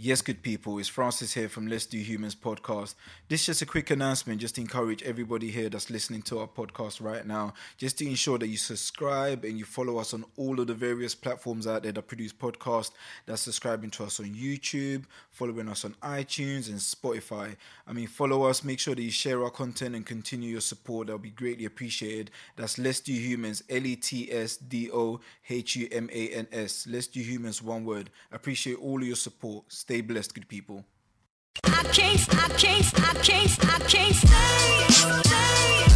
Yes, good people, it's Francis here from Let's Do Humans podcast. This is just a quick announcement just to encourage everybody here that's listening to our podcast right now, just to ensure that you subscribe and you follow us on all of the various platforms out there that produce podcasts, that's subscribing to us on YouTube, following us on iTunes and Spotify. I mean, follow us, make sure that you share our content and continue your support. That'll be greatly appreciated. That's Let's Do Humans, L E T S D O H U M A N S. Let's Do Humans, one word. Appreciate all of your support. Stay blessed, good people. I can't, I can't, I can't, I can't stay.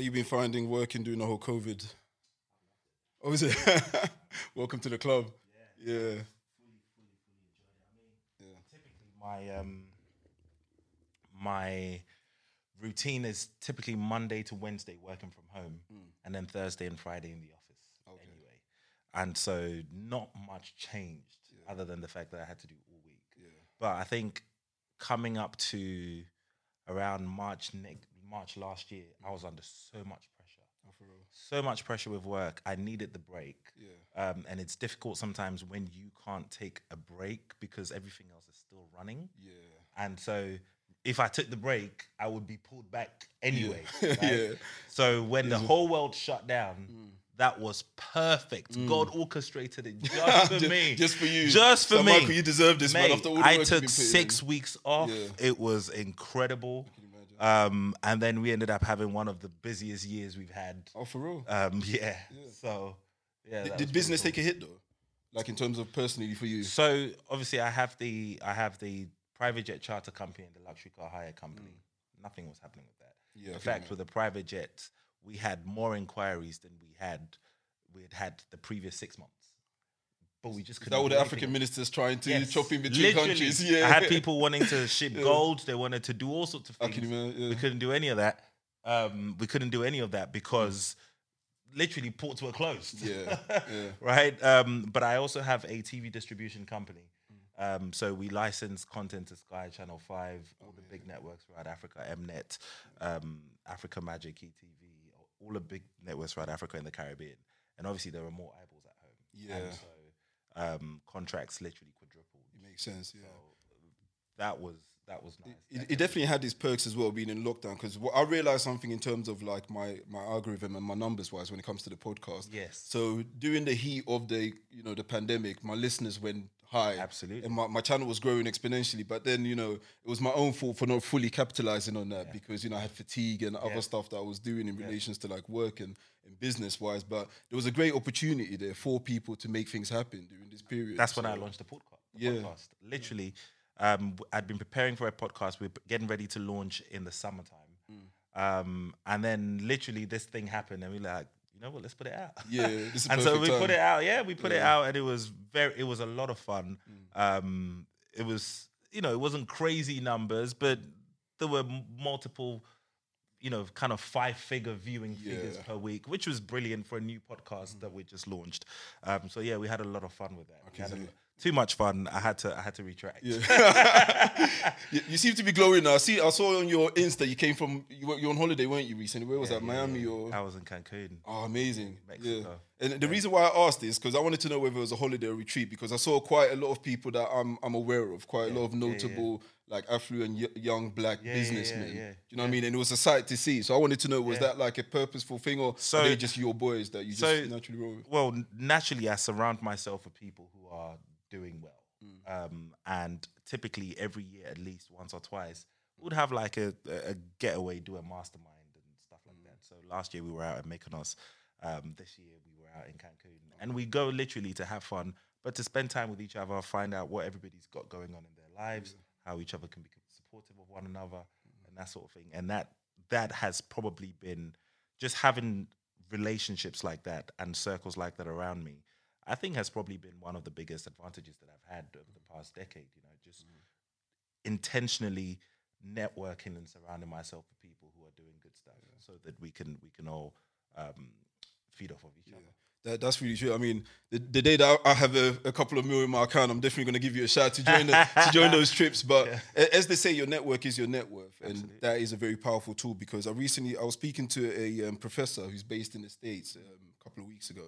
How you been finding working during the whole COVID? Oh, is it? Welcome to the club. Yeah. my um my routine is typically Monday to Wednesday working from home, and then Thursday and Friday in the office. Anyway, and so not much changed other than the fact that I had to do all week. But I think coming up to around March next March last year, I was under so much pressure. So much pressure with work. I needed the break. Um, and it's difficult sometimes when you can't take a break because everything else is still running. Yeah. And so if I took the break, I would be pulled back anyway. right? Yeah. So when the whole world shut down, that was perfect. God orchestrated it just for Just- me. just for you. Just for So, me. Michael, you deserve this, man, after all the I work you've took six in. weeks off. Yeah. It was incredible. Um, and then we ended up having one of the busiest years we've had. Oh, for real? Um, yeah. So, yeah. did did business pretty take a hit though? Like in terms of personally for you? so obviously, I have the I have the private jet charter company and the luxury car hire company. Nothing was happening with that. Mm. Yeah, In fact, with the private jets, we had more inquiries than we had we had had the previous six months. But we just couldn't. that all the African ministers trying to Yes, chop in between literally. countries? Yeah. I had people wanting to ship gold. They wanted to do all sorts of things. can imagine, yeah. We couldn't do any of that. Um, we couldn't do any of that because literally ports were closed. Yeah, yeah. right. Um, but I also have a TV distribution company. Um, so we license content to Sky Channel Five, all the big networks throughout Africa, Mnet, um, Africa Magic, ETV, all the big networks throughout Africa and the Caribbean. And obviously there are more eyeballs at home. Yeah. So um, contracts literally quadrupled. It makes sense. Yeah. That was that was nice. It, it definitely had its perks as well being in lockdown because I realized something in terms of like my my algorithm and my numbers wise when it comes to the podcast. Yes. So during the heat of the you know the pandemic, my listeners went high. Absolutely. And my, my channel was growing exponentially. But then you know it was my own fault for not fully capitalizing on that because you know I had fatigue and other Yeah. stuff that I was doing in relations to like work and, and business wise. But there was a great opportunity there for people to make things happen during this period. That's when I launched the podcast. The Yeah. podcast. Literally, um, I'd been preparing for a podcast. We are getting ready to launch in the summertime. Mm. Um, and then literally this thing happened, and we like, you know what? Let's put it out. Yeah, and so we perfect put it out. Yeah, we put it out, and it was very. It was a lot of fun. Mm. Um, it was, you know, it wasn't crazy numbers, but there were m- multiple. You know, kind of five-figure viewing figures per week, which was brilliant for a new podcast that we just launched. Um, so yeah, we had a lot of fun with that. We had a see. lo- too much fun. I had to. I had to retract. you, you seem to be glowing now. I see. I saw on your Insta you came from. You were, you were on holiday, weren't you? Recently, where was that? Miami or? I was in Cancun. Oh, amazing. Mexico. Yeah. And the reason why I asked this because I wanted to know whether it was a holiday or retreat because I saw quite a lot of people that I'm I'm aware of, quite a lot of yeah, yeah. notable like affluent y- young black Yeah, yeah, yeah, businessmen. yeah, Do you know what I mean? And it was a sight to see. So I wanted to know was Yeah. that like a purposeful thing or So- are they just your boys that you just naturally roll with? Well, naturally, I surround myself with people who are doing well, um, and typically every year, at least once or twice, we would have like a, a getaway, do a mastermind and stuff like that. So last year we were out at Mykonos. Um, this year we were out in Cancun, and we go literally to have fun, but to spend time with each other, find out what everybody's got going on in their lives, how each other can be supportive of one another, and that sort of thing. And that that has probably been just having relationships like that and circles like that around me. I think has probably been one of the biggest advantages that I've had over the past decade. You know, just intentionally networking and surrounding myself with people who are doing good stuff, so that we can we can all um, feed off of each other. That, that's really true. I mean, the, the day that I I have a, a couple of mil in my account, I'm definitely going to give you a shout to join the, to join those trips. But a- as they say, your network is your net worth, and that is a very powerful tool. Because I recently I was speaking to a um, professor who's based in the states um, a couple of weeks ago,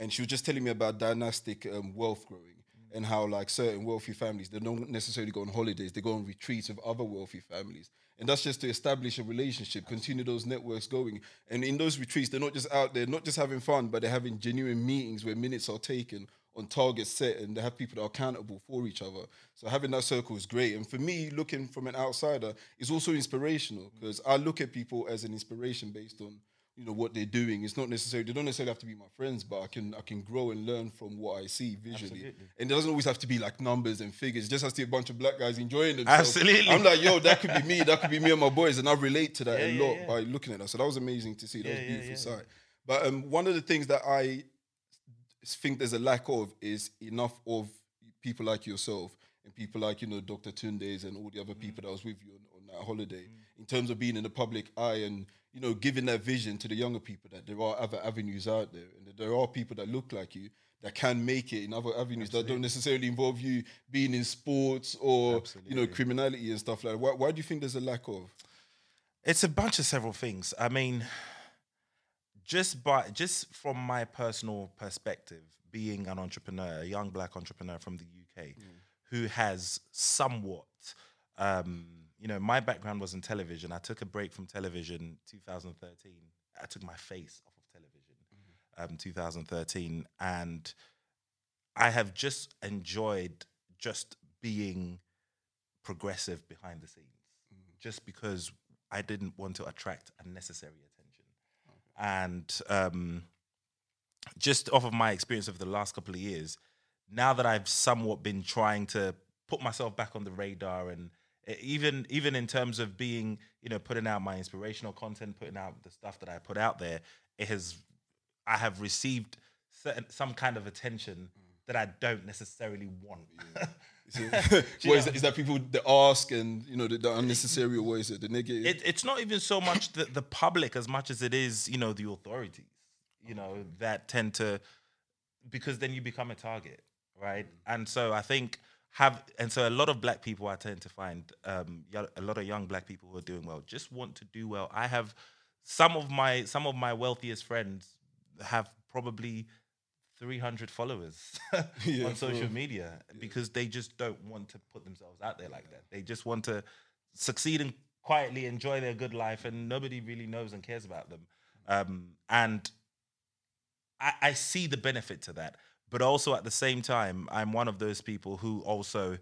and she was just telling me about dynastic um, wealth growing and how like certain wealthy families they don't necessarily go on holidays; they go on retreats with other wealthy families. And that's just to establish a relationship, continue those networks going. And in those retreats, they're not just out there, not just having fun, but they're having genuine meetings where minutes are taken on targets set and they have people that are accountable for each other. So having that circle is great. And for me, looking from an outsider is also inspirational because I look at people as an inspiration based on you know what they're doing. It's not necessarily they don't necessarily have to be my friends, but I can I can grow and learn from what I see visually. And it doesn't always have to be like numbers and figures. It just has to be a bunch of black guys enjoying themselves. Absolutely. I'm like, yo, that could be me. That could be me and my boys, and I relate to that Yeah, a yeah, lot yeah. by looking at that. So that was amazing to see. That was a beautiful sight. But um, one of the things that I think there's a lack of is enough of people like yourself and people like you know Dr. Tundes and all the other people that was with you on, on that holiday in terms of being in the public eye and you know giving that vision to the younger people that there are other avenues out there and that there are people that look like you that can make it in other avenues that don't necessarily involve you being in sports or you know criminality and stuff like that. Why, why do you think there's a lack of? It's a bunch of several things. I mean, just by just from my personal perspective, being an entrepreneur, a young black entrepreneur from the UK, who has somewhat, um, you know, my background was in television. I took a break from television 2013. I took my face off of television, um, 2013, and I have just enjoyed just being progressive behind the scenes, just because I didn't want to attract unnecessary attention, and um, just off of my experience over the last couple of years, now that I've somewhat been trying to put myself back on the radar and even even in terms of being you know putting out my inspirational content putting out the stuff that i put out there it has i have received certain, some kind of attention mm. that i don't necessarily want. Is, it, what is, that, is that people that ask and you know the, the unnecessary or what is it the negative? it, it's not even so much the, the public as much as it is you know the authorities you know mm. that tend to because then you become a target right? Mm. And so i think have and so a lot of black people i tend to find um a lot of young black people who are doing well just want to do well. I have some of my some of my wealthiest friends have probably 300 followers Yeah, on social media because they just don't want to put themselves out there like that. They just want to succeed and quietly enjoy their good life and nobody really knows and cares about them. Um, and I, I see the benefit to that but also at the same time i'm one of those people who also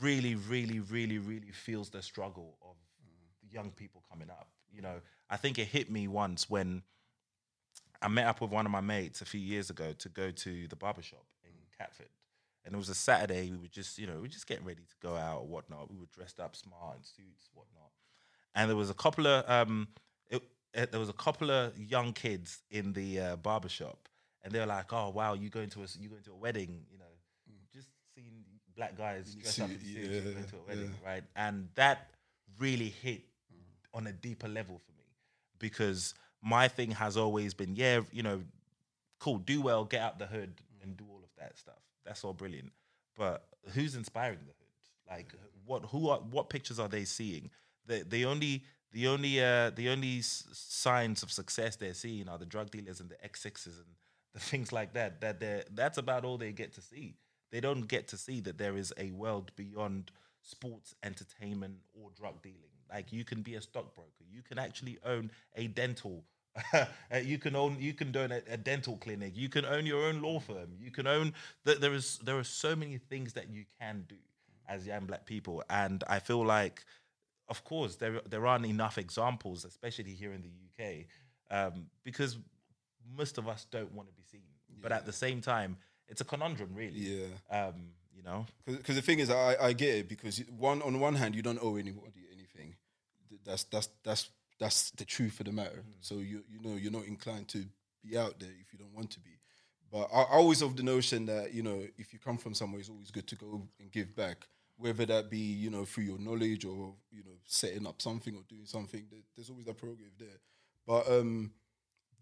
really really really really feels the struggle of young people coming up. You know i think it hit me once when i met up with one of my mates a few years ago to go to the barbershop in catford. And it was a saturday we were just you know we were just getting ready to go out or whatnot. We were dressed up smart in suits whatnot. And there was a couple of um it, it- there was a couple of young kids in the uh, barbershop and they were like oh wow you going to a you going to a wedding you know. Just seeing black guys dressed up in suit, suits yeah, going to a wedding right? And that really hit on a deeper level for me because my thing has always been yeah you know cool do well get out the hood and do all of that stuff. That's all brilliant. But who's inspiring the hood? Like what who are what pictures are they seeing? The the only the only uh the only s- signs of success they're seeing are the drug dealers and the x6s and the things like that that they that's about all they get to see. They don't get to see that there is a world beyond sports entertainment or drug dealing. Like you can be a stockbroker. You can actually own a dental you can own you can own a, a dental clinic. You can own your own law firm. You can own that there is there are so many things that you can do as young black people. And i feel like of course there there aren't enough examples especially here in the uk um, because most of us don't want to be seen but at the same time it's a conundrum really yeah. um, you know Because the thing is, I, I get it because one on one hand, you don't owe anybody anything. That's that's that's that's the truth of the matter. So you you know you're not inclined to be out there if you don't want to be. But I, I always of the notion that you know if you come from somewhere, it's always good to go and give back, whether that be you know through your knowledge or you know setting up something or doing something. There's always that prerogative there. But um,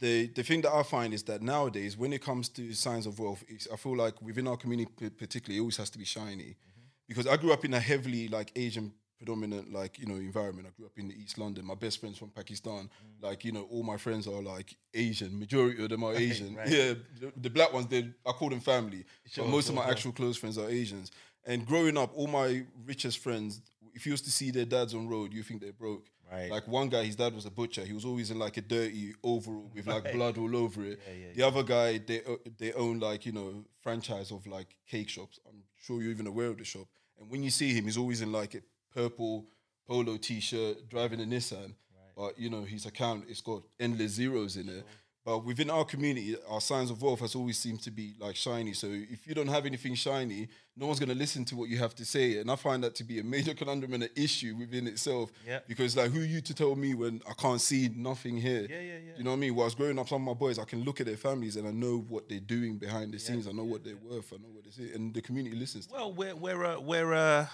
the the thing that I find is that nowadays, when it comes to signs of wealth, it's, I feel like within our community, p- particularly, it always has to be shiny. Mm-hmm. Because I grew up in a heavily like Asian predominant like you know environment. I grew up in East London. My best friends from Pakistan. Mm. Like you know, all my friends are like Asian. Majority of them are Asian. right. Yeah, the, the black ones. They I call them family. Sure, but most sure, of my sure. actual close friends are Asians. And growing up, all my richest friends, if you was to see their dads on road, you think they're broke. Right. Like one guy, his dad was a butcher. He was always in like a dirty overall with like Right. blood all over it. Yeah, yeah, the other guy, they o- they own like you know franchise of like cake shops. I'm sure you're even aware of the shop. And when you see him, he's always in like a purple polo t-shirt, driving a Nissan. But you know his account it's got endless zeros in it. But within our community, our signs of wealth has always seemed to be like shiny. So if you don't have anything shiny, no one's going to listen to what you have to say. And I find that to be a major conundrum and an issue within itself. Yeah. Because like, who are you to tell me when I can't see nothing here? Yeah, yeah, yeah. You know what I mean? While I was growing up, some of my boys, I can look at their families and I know what they're doing behind the scenes. I know what they're worth. I know what they say, and the community listens. To Well, we're we're a, we're a,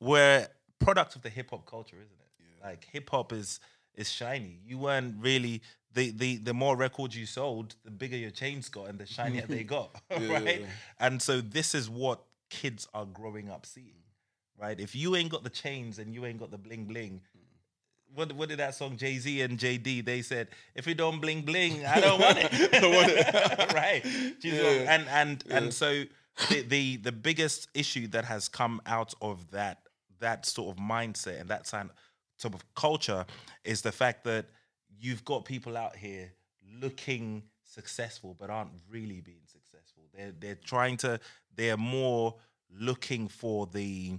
we're product of the hip hop culture, isn't it? Like hip hop is is shiny. You weren't really the the the more records you sold, the bigger your chains got and the shinier they got, right? yeah. And so this is what kids are growing up seeing, right? If you ain't got the chains and you ain't got the bling bling. What, what did that song Jay Z and JD? They said, "If you don't bling bling, I don't want it." right? Do you know- Yeah. And and and so the, the the biggest issue that has come out of that that sort of mindset and that sort of culture is the fact that you've got people out here looking successful but aren't really being successful. They're they're trying to they're more looking for the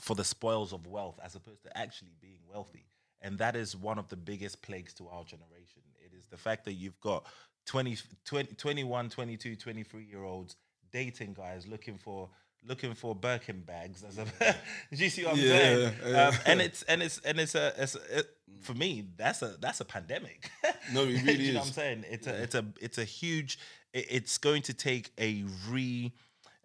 for the spoils of wealth as opposed to actually being wealthy. And that is one of the biggest plagues to our generation. It is the fact that you've got 20, 20 21, 22, 23 year olds dating guys looking for looking for Birkin bags as a do you see what I'm Yeah, saying? yeah. Um, and it's and it's and it's a, it's a it, for me that's a that's a pandemic. No, it Do really you know is. what I'm saying? It's a it's a it's a huge it- it's going to take a re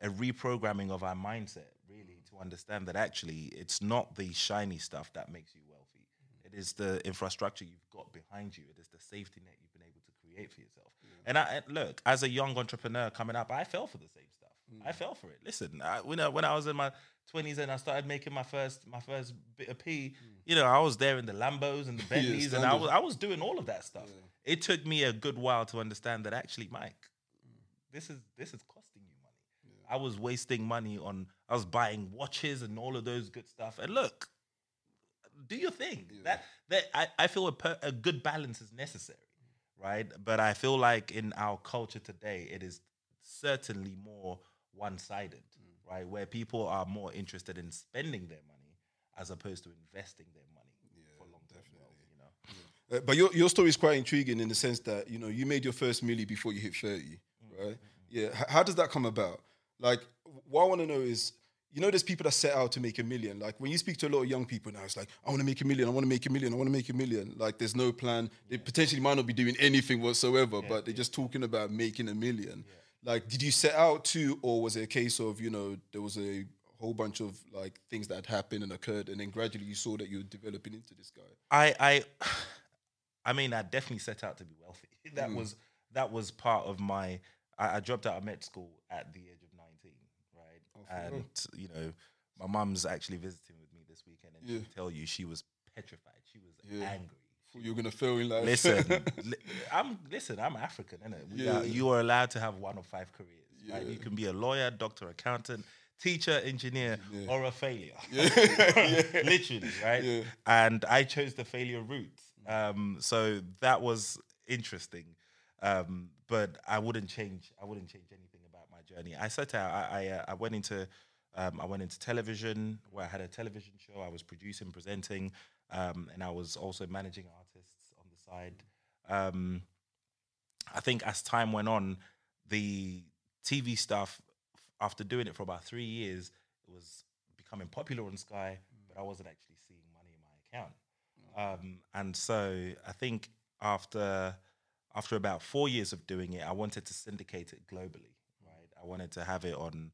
a reprogramming of our mindset really to understand that actually it's not the shiny stuff that makes you wealthy. It is the infrastructure you've got behind you. It is the safety net you've been able to create for yourself. And I look, as a young entrepreneur coming up, I fell for the same stuff. Mm. I fell for it. Listen, I, when I, when I was in my twenties and I started making my first my first bit of P, mm. you know, I was there in the Lambos and the Bentleys, and I was I was doing all of that stuff. It took me a good while to understand that actually, Mike, mm. this is this is costing you money. I was wasting money on I was buying watches and all of those good stuff. And look, do your thing. That that I, I feel a, per, a good balance is necessary, right? But I feel like in our culture today, it is certainly more one-sided, mm. right? Where people are more interested in spending their money as opposed to investing their money for long-term wealth. You know, Uh, but your your story is quite intriguing in the sense that you know you made your first milli before you hit thirty, mm, right? Mm, yeah. H- how does that come about? Like, what I want to know is, you know, there's people that set out to make a million. Like when you speak to a lot of young people now, it's like, I want to make a million, I want to make a million, I want to make a million. Like there's no plan. They potentially might not be doing anything whatsoever, but they're just talking about making a million. Like, did you set out to, or was it a case of you know there was a whole bunch of like things that had happened and occurred, and then gradually you saw that you were developing into this guy? I I I mean, I definitely set out to be wealthy. That hmm. was that was part of my. I, I dropped out of med school at the age of nineteen, right? Oh, and you know, my mum's actually visiting with me this weekend, and she Yeah. can tell you she was petrified. She was Yeah. angry. Thought you were gonna fail in life. Listen, li- I'm listen. I'm African, innit? We Yeah. are, you are allowed to have one of five careers. Right? You can be a lawyer, doctor, accountant, teacher, engineer, or a failure. Literally, right? Yeah. And I chose the failure route. Um, so that was interesting. Um, but I wouldn't change. I wouldn't change anything about my journey. I set out. I I, uh, I went into. Um, I went into television where I had a television show. I was producing, presenting, um, and I was also managing the side. Um, I think as time went on, the TV stuff, after doing it for about three years, it was becoming popular on Sky, but I wasn't actually seeing money in my account. Um, and so I think after after about four years of doing it, I wanted to syndicate it globally. Right, I wanted to have it on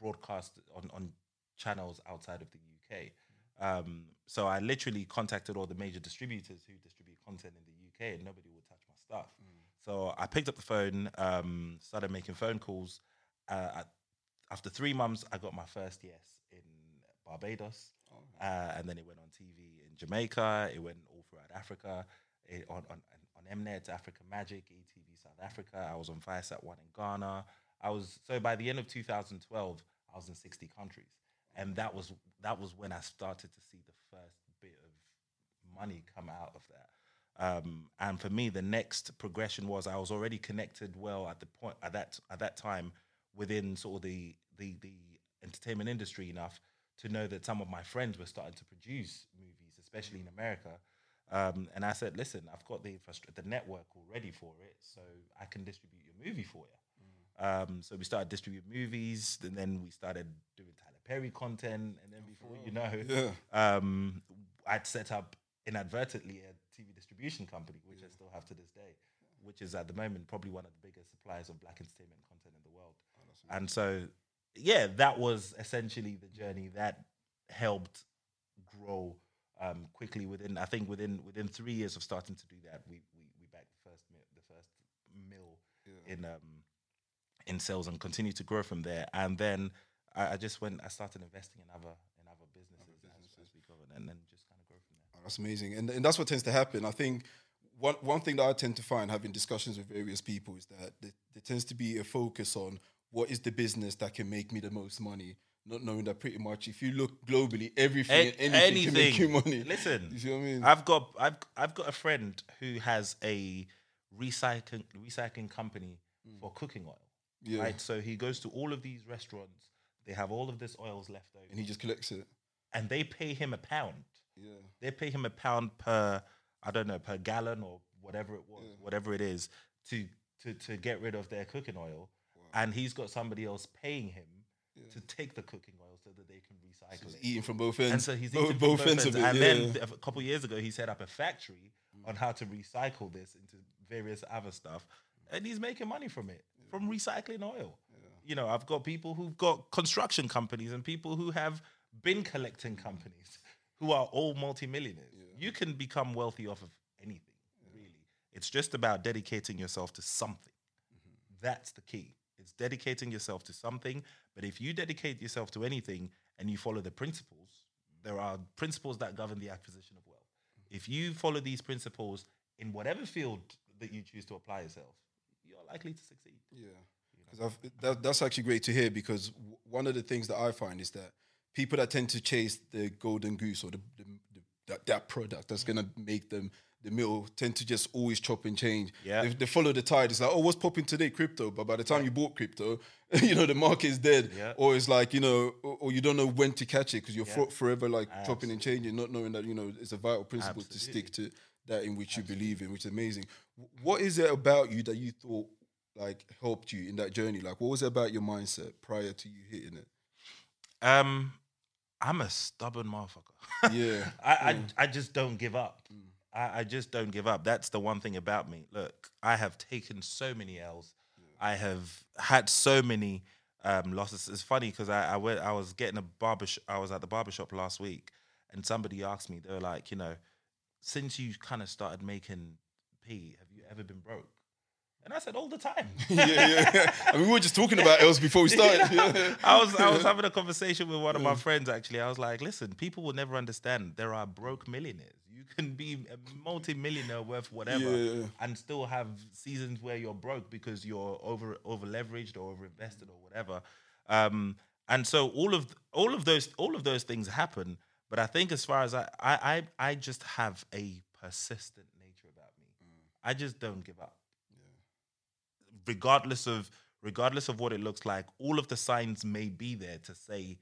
broadcast on, on channels outside of the UK. Um, so I literally contacted all the major distributors who distribute content in the UK, and nobody would touch my stuff. So I picked up the phone, um, started making phone calls. Uh, I- after three months, I got my first yes in Barbados, uh, and then it went on TV in Jamaica. It went all throughout Africa, it, on on on Mnet, Africa Magic, ETV South Africa. I was on Viasat One in Ghana. I was so by the end of 2012, I was in 60 countries, and that was that was when I started to see the first bit of money come out of that. Um, and for me, the next progression was I was already connected well at the point at that at that time within sort of the the the entertainment industry enough to know that some of my friends were starting to produce movies, especially in America. Um, and I said, listen, I've got the infrastructure, the network already for it, so I can distribute your movie for you. Um, so we started distributing movies, and then we started doing Tyler Perry content, and then before you know, Yeah. um, I'd set up inadvertently a TV distribution company, which I still have to this day, which is at the moment probably one of the biggest suppliers of black entertainment content in the world. and so, yeah, that was essentially the journey that helped grow um, quickly. Within, I think, within within three years of starting to do that, we we, we backed the first mi- the first mill in um, in sales and continued to grow from there. And then I, I just went, I started investing in other in other businesses, As, as we go, and then just kind of grow from there. That's amazing, and and that's what tends to happen. I think one one thing that I tend to find having discussions with various people is that there, there tends to be a focus on what is the business that can make me the most money, not knowing that pretty much if you look globally, everything, A- and anything, can make you money. Listen, you see what I mean? I've got I've I've got a friend who has a recycling recycling company for cooking oil. Mm. Yeah. Right. So he goes to all of these restaurants. They have all of this oils left over, and he just collects it. and they pay him a pound. Yeah, They pay him a pound per I don't know per gallon or whatever it was, whatever it is to to to get rid of their cooking oil, and he's got somebody else paying him to take the cooking oil so that they can recycle he's it. eating from both ends. And so he's both, eating from both both ends ends. it. And yeah. then a couple of years ago, he set up a factory mm. on how to recycle this into various other stuff, and he's making money from it from recycling oil. You know, I've got people who've got construction companies and people who have bin collecting companies who are all multimillionaires. You can become wealthy off of anything, really. It's just about dedicating yourself to something. Mm-hmm. That's the key. It's dedicating yourself to something. But if you dedicate yourself to anything and you follow the principles, there are principles that govern the acquisition of wealth. Mm-hmm. If you follow these principles in whatever field that you choose to apply yourself, you're likely to succeed. Yeah, because that, that's actually great to hear because w- one of the things that I find is that people that tend to chase the golden goose or the, the, the that, that product that's gonna make them the meal tend to just always chop and change. Yeah. they, they follow the tide. It's like, oh, what's popping today? Crypto. But by the time you bought crypto, you know the market is dead, Yeah. or it's like you know, or, or you don't know when to catch it because you're fro- forever like chopping and changing, not knowing that you know it's a vital principle to stick to that in which you believe in, which is amazing. What is it about you that you thought like helped you in that journey? Like, what was it about your mindset prior to you hitting it? Um, I'm a stubborn motherfucker. Yeah. I, I I just don't give up. I, I just don't give up. That's the one thing about me. Look, I have taken so many L's. I have had so many um, losses. It's funny because I I, went, I was getting a barber. Sh- I was at the barber shop last week, and somebody asked me. They were like, you know, since you kind of started making P, have you ever been broke? And I said all the time. yeah, yeah, yeah. I mean, we were just talking about else before we started. Yeah. I was I was having a conversation with one of my friends actually. I was like, listen, people will never understand there are broke millionaires. You can be a multi-millionaire worth whatever and still have seasons where you're broke because you're over over leveraged or over invested or whatever. Um, and so all of all of those all of those things happen. But I think as far as I I I, I just have a persistent nature about me. I just don't give up regardless of regardless of what it looks like, all of the signs may be there to say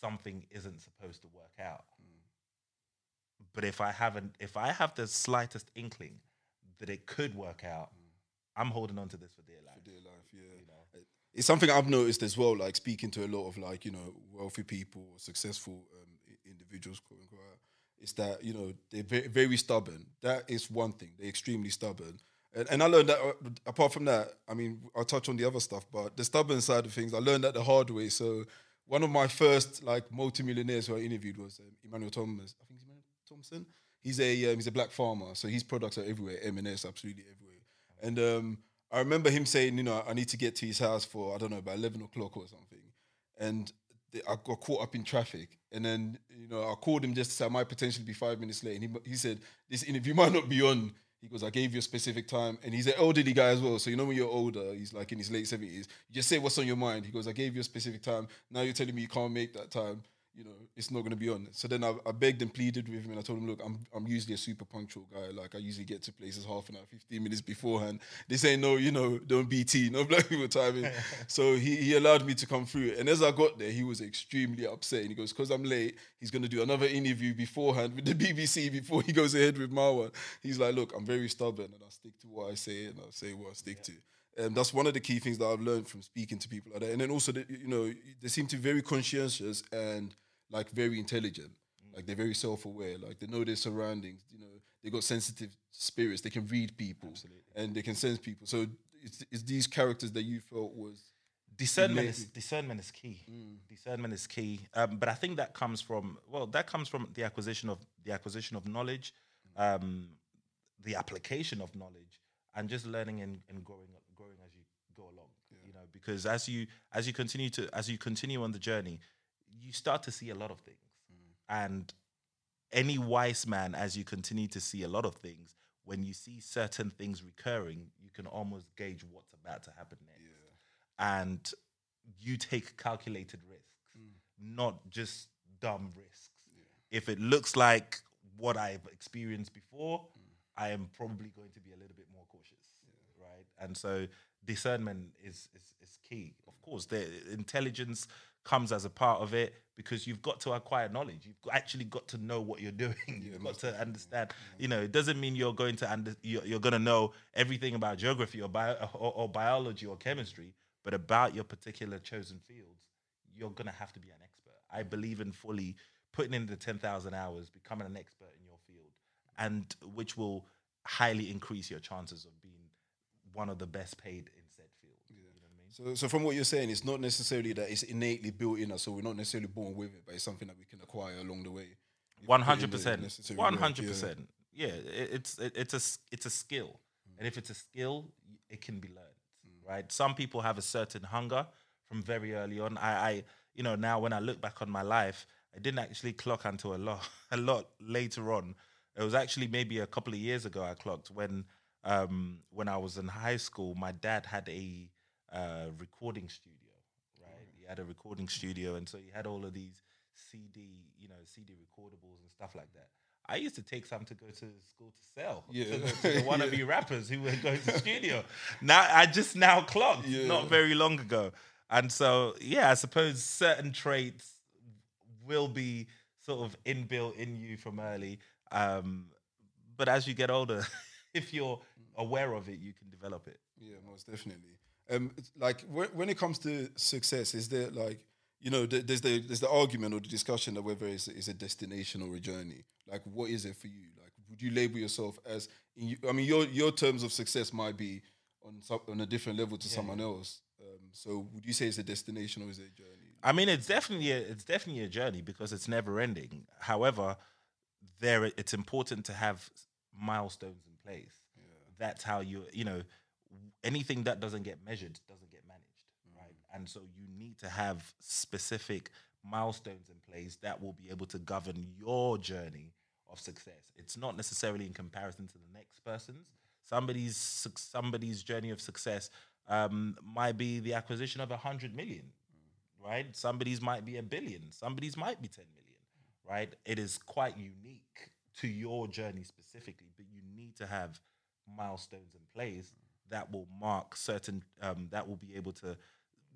something isn't supposed to work out. But if I haven't, if I have the slightest inkling that it could work out, I'm holding on to this for dear life. For dear life, yeah. It's something I've noticed as well, like speaking to a lot of like, you know, wealthy people or successful um, individuals, quote unquote, is that, you know, they're very, very stubborn. That is one thing. They're extremely stubborn. And, and I learned that, uh, apart from that, I mean, I'll touch on the other stuff, but the stubborn side of things, I learned that the hard way. So one of my first like multimillionaires who I interviewed was um, Emmanuel Thomas. I think Emmanuel Thompson. He's a um, he's a black farmer, so his products are everywhere. M&S absolutely everywhere. And um, I remember him saying, you know, I need to get to his house for I don't know about eleven o'clock or something, and I got caught up in traffic. And then you know I called him just to say I might potentially be five minutes late, and he he said this interview might not be on. He goes, I gave you a specific time, and he's an elderly guy as well. So you know when you're older, he's like in his late seventies. You just say what's on your mind. He goes, I gave you a specific time. Now you're telling me you can't make that time. You know it's not going to be on. So then I, I begged and pleaded with him, and I told him, look, I'm I'm usually a super punctual guy. Like I usually get to places half an hour, fifteen minutes beforehand. They say no, you know, don't BT, no black people timing. so he he allowed me to come through, and as I got there, he was extremely upset. And he goes, because I'm late, he's going to do another interview beforehand with the BBC before he goes ahead with my one. He's like, look, I'm very stubborn, and I stick to what I say, and I say what I stick to. And that's one of the key things that I've learned from speaking to people like that. And then also, that, you know, they seem to be very conscientious and like very intelligent. Like they're very self-aware. Like they know their surroundings. You know, they got sensitive spirits. They can read people and they can sense people. So it's, it's these characters that you felt was discernment is discernment is key. Discernment is key. Um, but I think that comes from well, that comes from the acquisition of the acquisition of knowledge, um, the application of knowledge, and just learning and, and growing growing as you go along. You know, because as you as you continue to as you continue on the journey, you start to see a lot of things, mm. and any wise man, as you continue to see a lot of things, when you see certain things recurring, you can almost gauge what's about to happen next. And you take calculated risks, mm. not just dumb risks. If it looks like what I've experienced before, mm. I am probably going to be a little bit more cautious, right? And so discernment is, is is key. Of course, the intelligence comes as a part of it because you've got to acquire knowledge. You've actually got to know what you're doing. You've got to understand. You know, it doesn't mean you're going to under, you're, you're going to know everything about geography or, bio, or, or biology or chemistry, but about your particular chosen fields, you're going to have to be an expert. I believe in fully putting in the 10,000 hours, becoming an expert in your field, and which will highly increase your chances of being one of the best paid in said field. You know what I mean? So, so from what you're saying, it's not necessarily that it's innately built in us, so we're not necessarily born with it, but it's something that we can acquire along the way. One hundred percent. One hundred yeah. percent. Yeah, it, it's it, it's a it's a skill, and if it's a skill, it can be learned. Right. Some people have a certain hunger from very early on. I, I you know now when I look back on my life, I didn't actually clock until a lot a lot later on. It was actually maybe a couple of years ago I clocked when um when I was in high school. My dad had a uh, recording studio. Right. He had a recording studio, and so he had all of these CD, you know, CD recordables and stuff like that. I used to take some to go to school to sell Yeah. to, the, to the wannabe rappers who were going to the studio. Now I just now clocked Yeah. not very long ago, and so yeah, I suppose certain traits will be sort of inbuilt in you from early. Um, but as you get older, if you're aware of it, you can develop it. Yeah, most definitely. Um, like when, when it comes to success, is there like you know th- there's the there's the argument or the discussion that whether it's, it's a destination or a journey. Like, what is it for you? Like, would you label yourself as? In, you- I mean, your your terms of success might be on some, on a different level to someone else. Um, so, would you say it's a destination or is it a journey? I mean, it's definitely a, it's definitely a journey because it's never ending. However, there it's important to have milestones in place. That's how you you know anything that doesn't get measured doesn't get managed, right? And so you need to have specific milestones in place that will be able to govern your journey of success. It's not necessarily in comparison to the next person's. Somebody's somebody's journey of success um, might be the acquisition of a hundred million, right? Somebody's might be a billion. Somebody's might be ten million, right? It is quite unique to your journey specifically, but you need to have milestones in place that will mark certain um, that will be able to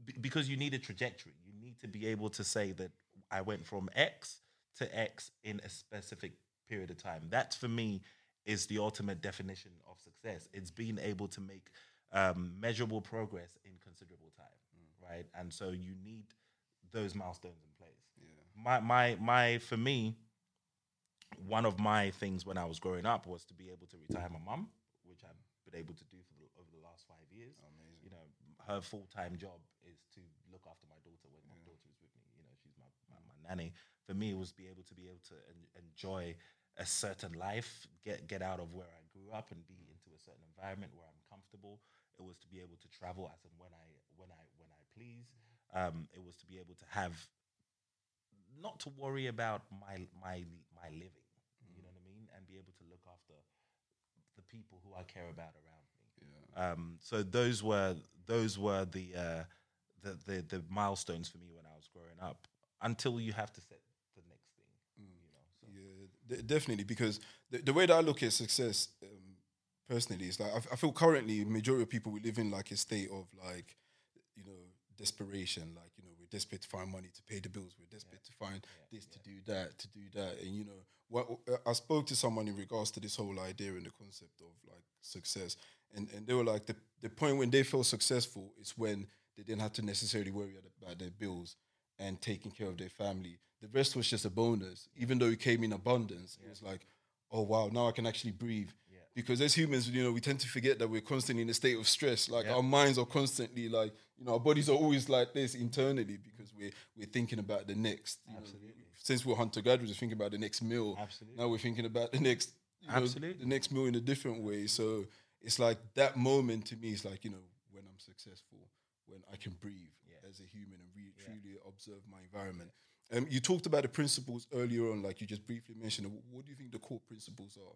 be- because you need a trajectory. You need to be able to say that I went from X to X in a specific period of time. That for me is the ultimate definition of success. It's being able to make um, measurable progress in considerable time, right? And so you need those milestones in place. My my my for me, one of my things when I was growing up was to be able to retire my mum, which I've been able to do for the last five years. You know, her full time job is to look after my daughter when my daughter is with me. You a nanny. For me, it was be able to be able to en- enjoy a certain life, get get out of where I grew up, and be into a certain environment where I'm comfortable. It was to be able to travel as and when I when I when I please. Um, it was to be able to have not to worry about my my my living. You know what I mean, and be able to look after the people who I care about around me. Um, so those were those were the, uh, the the the milestones for me when I was growing up. Until you have to set the next thing. You know, so. Yeah, de- definitely. Because the, the way that I look at success, um, personally, is like I, f- I feel currently majority of people we live in like a state of like, you know, desperation. Like you know, we're desperate to find money to pay the bills. We're desperate to find this, to do that, to do that. And you know, what uh, I spoke to someone in regards to this whole idea and the concept of like success, and and they were like the the point when they felt successful is when they didn't have to necessarily worry about their bills and taking care of their family. The rest was just a bonus, even though it came in abundance. It was like, oh wow, now I can actually breathe. Yeah. Because as humans, you know, we tend to forget that we're constantly in a state of stress. Like our minds are constantly like, you know, our bodies are always like this internally because we're we're thinking about the next. you know, since we're hunter gatherers, thinking about the next meal. Absolutely. Now we're thinking about the next, you know, Absolutely. the next meal in a different way. So it's like that moment to me is like, you know, when I'm successful, when I can breathe as a human and re- truly observe my environment. Um, you talked about the principles earlier on, like you just briefly mentioned. What do you think the core principles are?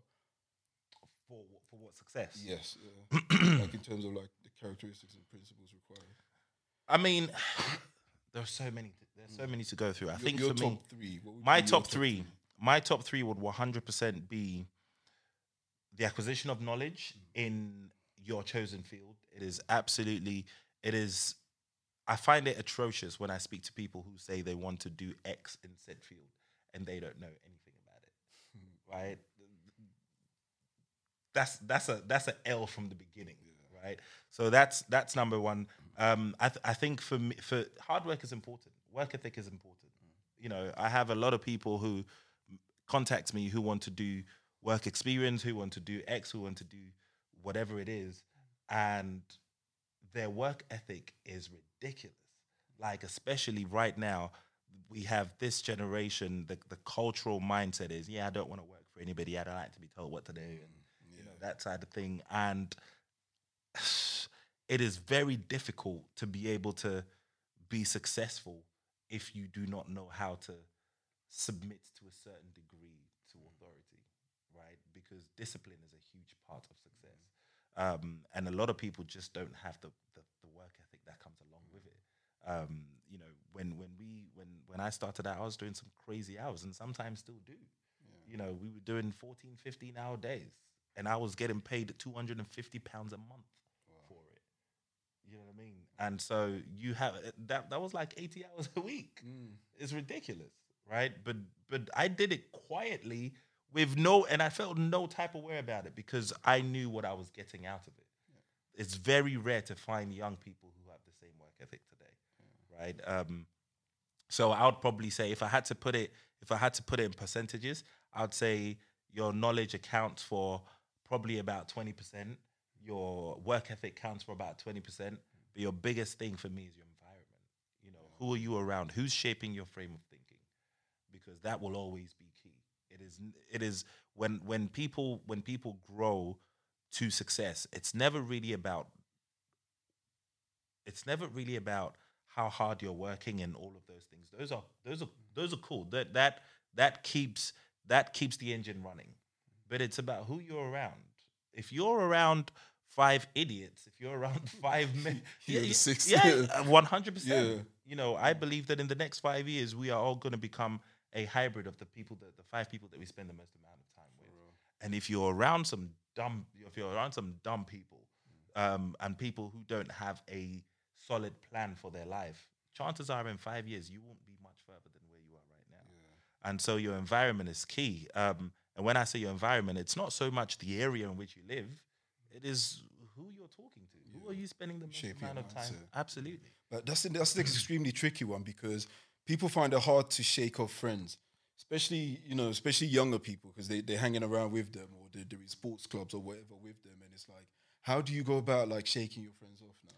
For for what success? Yes, yeah. like in terms of like the characteristics and principles required. I mean, there are so many. There's so many to go through. I Your- think your for top me, three. My your top three, my top three would 100% be the acquisition of knowledge mm. in your chosen field. It is absolutely, it is, I find it atrocious when I speak to people who say they want to do X in said field and they don't know anything about it, hmm. right? That's that's a that's a L from the beginning, right? So that's that's number one. Hmm. Um, I th- I think for me, for hard work is important. Work ethic is important. Hmm. You know, I have a lot of people who contact me who want to do work experience, who want to do X, who want to do whatever it is, and their work ethic is ridiculous. Like especially right now, we have this generation. The the cultural mindset is, yeah, I don't want to work for anybody. I don't like to be told what to do, and mm, you know that side of thing. And it is very difficult to be able to be successful if you do not know how to submit to a certain degree to authority, right? Because discipline is a huge part of success. Um, and a lot of people just don't have the, the, the work ethic that comes along with it. Um, you know, when when we when when I started out, I was doing some crazy hours and sometimes still do. You know, we were doing 14, 15 hour days and I was getting paid 250 pounds a month for it. You know what I mean? And so you have that that was like 80 hours a week. It's ridiculous, right? But but I did it quietly with no and I felt no type of way about it because I knew what I was getting out of it. It's very rare to find young people who have the same work ethic today, right? Um, so I would probably say if I had to put it if I had to put it in percentages, I'd say your knowledge accounts for probably about 20%. Your work ethic counts for about 20%. But your biggest thing for me is your environment. You know, who are you around? Who's shaping your frame of thinking? Because that will always be. It is it is when when people when people grow to success, it's never really about it's never really about how hard you're working and all of those things. Those are those are those are cool. That that that keeps that keeps the engine running. But it's about who you're around. If you're around five idiots, if you're around five men, You're the sixth. yeah, one hundred percent. You know, I believe that in the next five years, we are all going to become a hybrid of the people that the five people that we spend the most amount of time with. And if you're around some dumb, if you're around some dumb people, um, and people who don't have a solid plan for their life, chances are in five years you won't be much further than where you are right now. And so your environment is key. Um, and when I say your environment, it's not so much the area in which you live; it is who you're talking to. Who are you spending the most Shape amount of time? Absolutely. But that's that's an extremely tricky one because people find it hard to shake off friends, especially you know, especially younger people because they they're hanging around with them or they're doing sports clubs or whatever with them, and it's like, how do you go about like shaking your friends off now?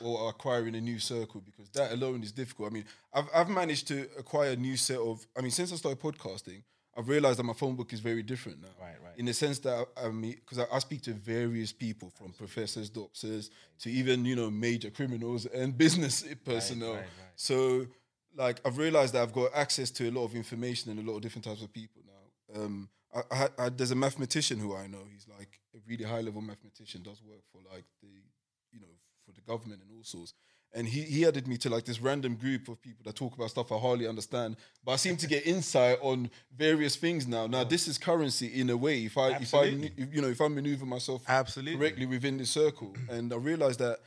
or, or acquiring a new circle because that alone is difficult. I mean, I've I've managed to acquire a new set of. I mean, since I started podcasting, I've realized that my phone book is very different now. Right, right. In the sense that I, I mean, because I, I speak to various people, from professors, doctors, to even you know major criminals and business personnel. right, right. So, like, I've realized that I've got access to a lot of information and a lot of different types of people now. Um, I, I, I, there's a mathematician who I know. He's like a really high level mathematician. Does work for like the, you know, for the government and all sorts. And he, he added me to like this random group of people that talk about stuff I hardly understand, but I seem to get insight on various things now. Now this is currency in a way. If I if I you know if I maneuver myself Absolutely. correctly within this circle, and I realize that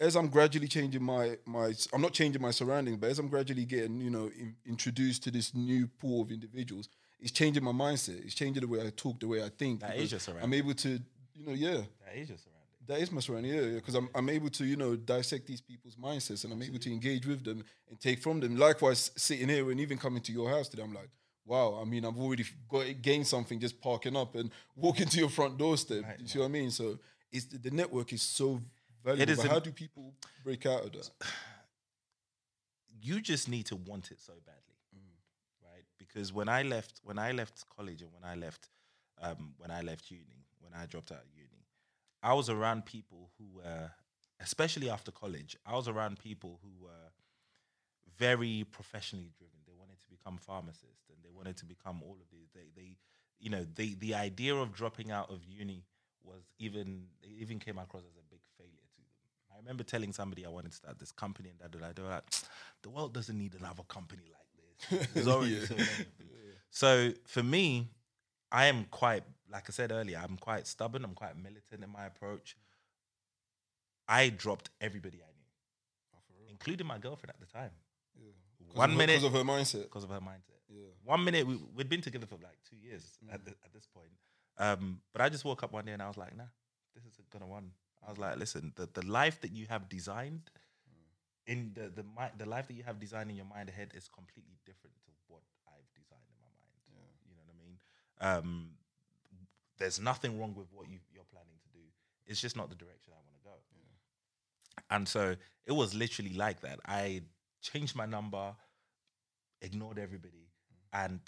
as I'm gradually changing my my I'm not changing my surroundings, but as I'm gradually getting you know in, introduced to this new pool of individuals, it's changing my mindset. It's changing the way I talk, the way I think. That is your I'm able to you know yeah. That is your surrounding. That is my surrounding, yeah, because I'm, I'm able to, you know, dissect these people's mindsets and I'm able to engage with them and take from them. Likewise, sitting here and even coming to your house today, I'm like, wow, I mean, I've already got gained something just parking up and walking to your front doorstep. you see what I mean? So it's the network is so valuable. is but how do people break out of that? you just need to want it so badly, right? Because when I left, when I left college and when I left, um, when I left uni, when I dropped out of I was around people who were, especially after college, I was around people who were very professionally driven. They wanted to become pharmacists and they wanted to become all of these. They, they, you know, they, the idea of dropping out of uni was even, it even came across as a big failure to them. I remember telling somebody I wanted to start this company and da. They were like, the world doesn't need another company like this. There's already so many of them. So for me, I am quite, like I said earlier, I'm quite stubborn. I'm quite militant in my approach. I dropped everybody I knew, including my girlfriend at the time. One of minute because of her mindset. because of her mindset. Yeah. One minute we, we'd been together for like two years at, the, at this point. Um, but I just woke up one day and I was like, nah, this isn't gonna run. I was like, listen, the, the life that you have designed in the the the life that you have designed in your mind ahead is completely different to what I've designed in my mind. You know what I mean? Um, there's nothing wrong with what you, you're planning to do. It's just not the direction I want to go. And so it was literally like that. I changed my number, ignored everybody, and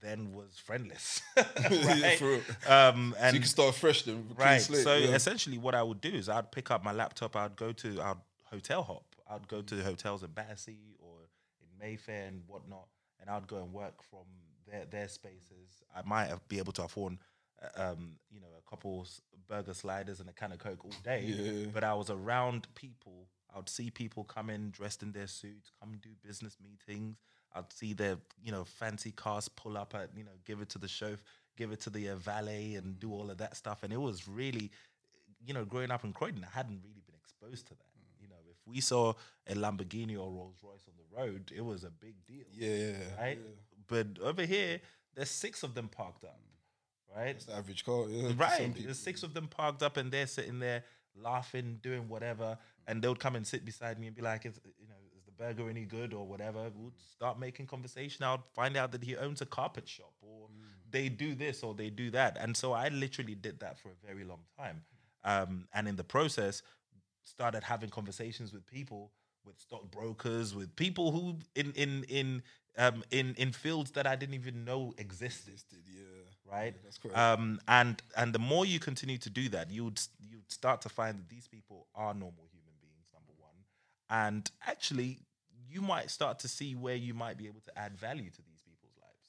then was friendless. Yeah, right? for real. um, So and you can start fresh then. with a clean right. slate, so yeah. essentially, what I would do is I'd pick up my laptop. I'd go to I'd hotel hop. I'd go to hotels in Battersea or in Mayfair and whatnot, and I'd go and work from their their spaces. I might have, be able to afford. uh, Um, you know, a couple burger sliders and a can of coke all day, Yeah. but I was around people. I'd see people come in dressed in their suits, come do business meetings. I'd see their, you know, fancy cars pull up at, you know, give it to the chauffeur, give it to the uh, valet, and do all of that stuff. And it was really, you know, growing up in Croydon, I hadn't really been exposed to that. You know, if we saw a Lamborghini or Rolls Royce on the road, it was a big deal. Yeah, yeah, yeah. But over here, there's six of them parked up. Right. It's the average car, yeah. Right. There's six of them parked up and they're sitting there laughing, doing whatever. And they would come and sit beside me and be like, is, you know, is the burger any good or whatever? We'd start making conversation. I would find out that he owns a carpet shop or they do this or they do that. And so I literally did that for a very long time. Um, and in the process, started having conversations with people, with stockbrokers, with people who in in in um, in in fields that I didn't even know existed Yeah. right? that's correct. Um, and and the more you continue to do that, you'd you'd start to find that these people are normal human beings. Number one, and actually, you might start to see where you might be able to add value to these people's lives.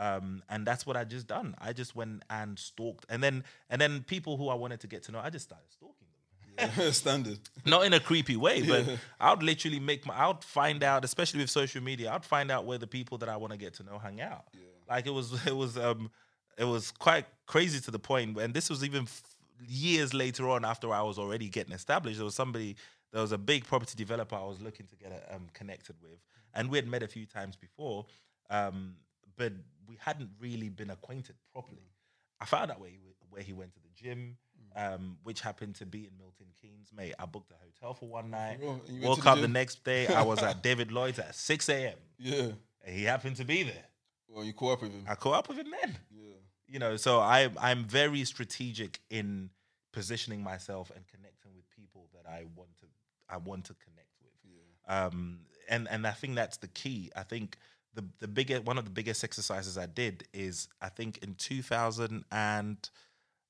Um, and that's what I just done. I just went and stalked, and then and then people who I wanted to get to know, I just started stalking Standard. not in a creepy way, but I'd literally make my, I'd find out, especially with social media, I'd find out where the people that I want to get to know hang out. Like it was, it was, um, it was quite crazy to the point, and this was even f- years later on after I was already getting established. There was somebody, there was a big property developer I was looking to get um, connected with, and we had met a few times before, um, but we hadn't really been acquainted properly. I found out where he, where he went to the gym, um, which happened to be in Milton Keynes. Mate, I booked a hotel for one night. real? And you went Woke the up the next day. I was at David Lloyd's at 6 a.m. Yeah. And he happened to be there. Well, you caught up with him. I caught up with him then. Yeah. You know, so I I'm very strategic in positioning myself and connecting with people that I want to I want to connect with. Um, and and I think that's the key. I think the the bigger one of the biggest exercises I did is I think in 2000 and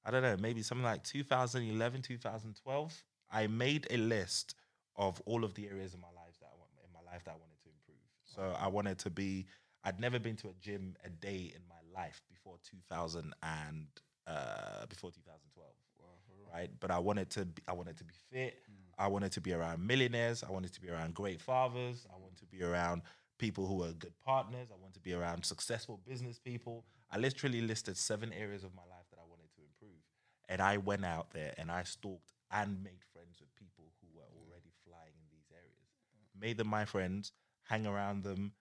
I don't know maybe something like 2011 2012 I made a list of all of the areas in my life that I want in my life that I wanted to improve. So I wanted to be I'd never been to a gym a day in my life before 2000 and uh, before 2012 right? But I wanted to be, I wanted to be fit. I wanted to be around millionaires. I wanted to be around great fathers. I wanted to be around people who are good partners. I wanted to be around successful business people. I literally listed seven areas of my life that I wanted to improve. And I went out there and I stalked and made friends with people who were mm. already flying in these areas. Made them my friends, hang around them,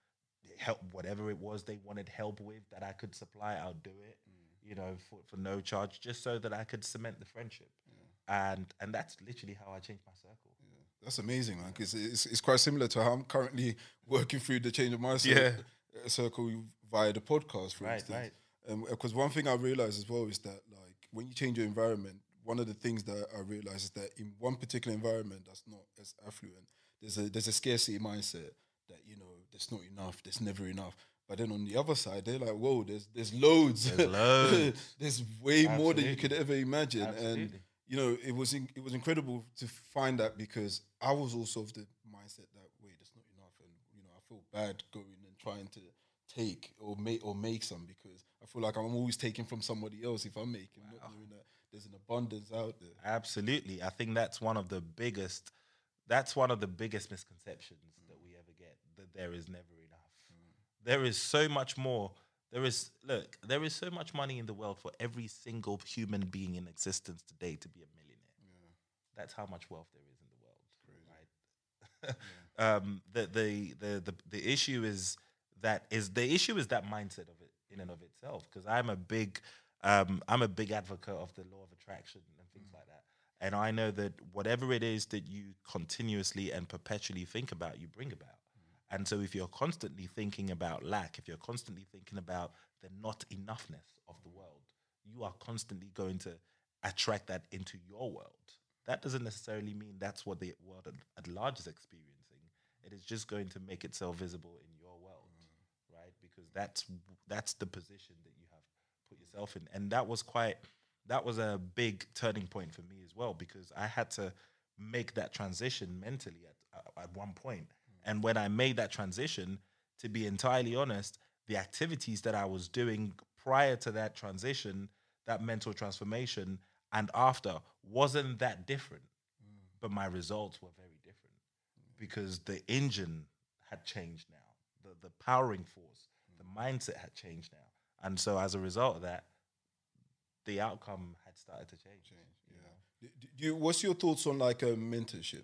help whatever it was they wanted help with that I could supply, I'll do it. Mm. You know, for, for no charge, just so that I could cement the friendship. And and that's literally how I changed my circle. That's amazing, man. Because it's, it's quite similar to how I'm currently working through the change of my Yeah. uh, circle via the podcast, for Right, instance. Because um, one thing I realized as well is that, when you change your environment, one of the things that I realized is that in one particular environment that's not as affluent, there's a there's a scarcity mindset that you know there's not enough, there's never enough. But then on the other side, they're like, whoa, there's there's loads, There's loads. there's way more than you could ever imagine, and you know, it was in, it was incredible to find that because I was also of the mindset that wait, that's not enough, and you know, I feel bad going and trying to take or make or make some because feel like I'm always taking from somebody else if I'm making, not knowing that there's an abundance out there. Absolutely. I think that's one of the biggest that's one of the biggest misconceptions that we ever get that there is never enough. There is so much more. There is look, there is so much money in the world for every single human being in existence today to be a millionaire. That's how much wealth there is in the world, right? um, the, the the the the issue is that is the issue is that mindset of it in and of itself. Because I'm a big um, I'm a big advocate of the law of attraction and things like that. And I know that whatever it is that you continuously and perpetually think about, you bring about. And so if you're constantly thinking about lack, if you're constantly thinking about the not enoughness of the world, you are constantly going to attract that into your world. That doesn't necessarily mean that's what the world at, at large is experiencing. It is just going to make itself visible in your world, right? Because that's that's the position that you have put yourself in, and that was quite that was a big turning point for me as well because I had to make that transition mentally at uh, at one point. Hmm. And when I made that transition, to be entirely honest, the activities that I was doing prior to that transition, that mental transformation, and after wasn't that different. Hmm. But my results were very different hmm. because the engine had changed now, the, the powering force, the mindset had changed now. And so as a result of that, the outcome had started to change. D- d- Do you, what's your thoughts on like a mentorship?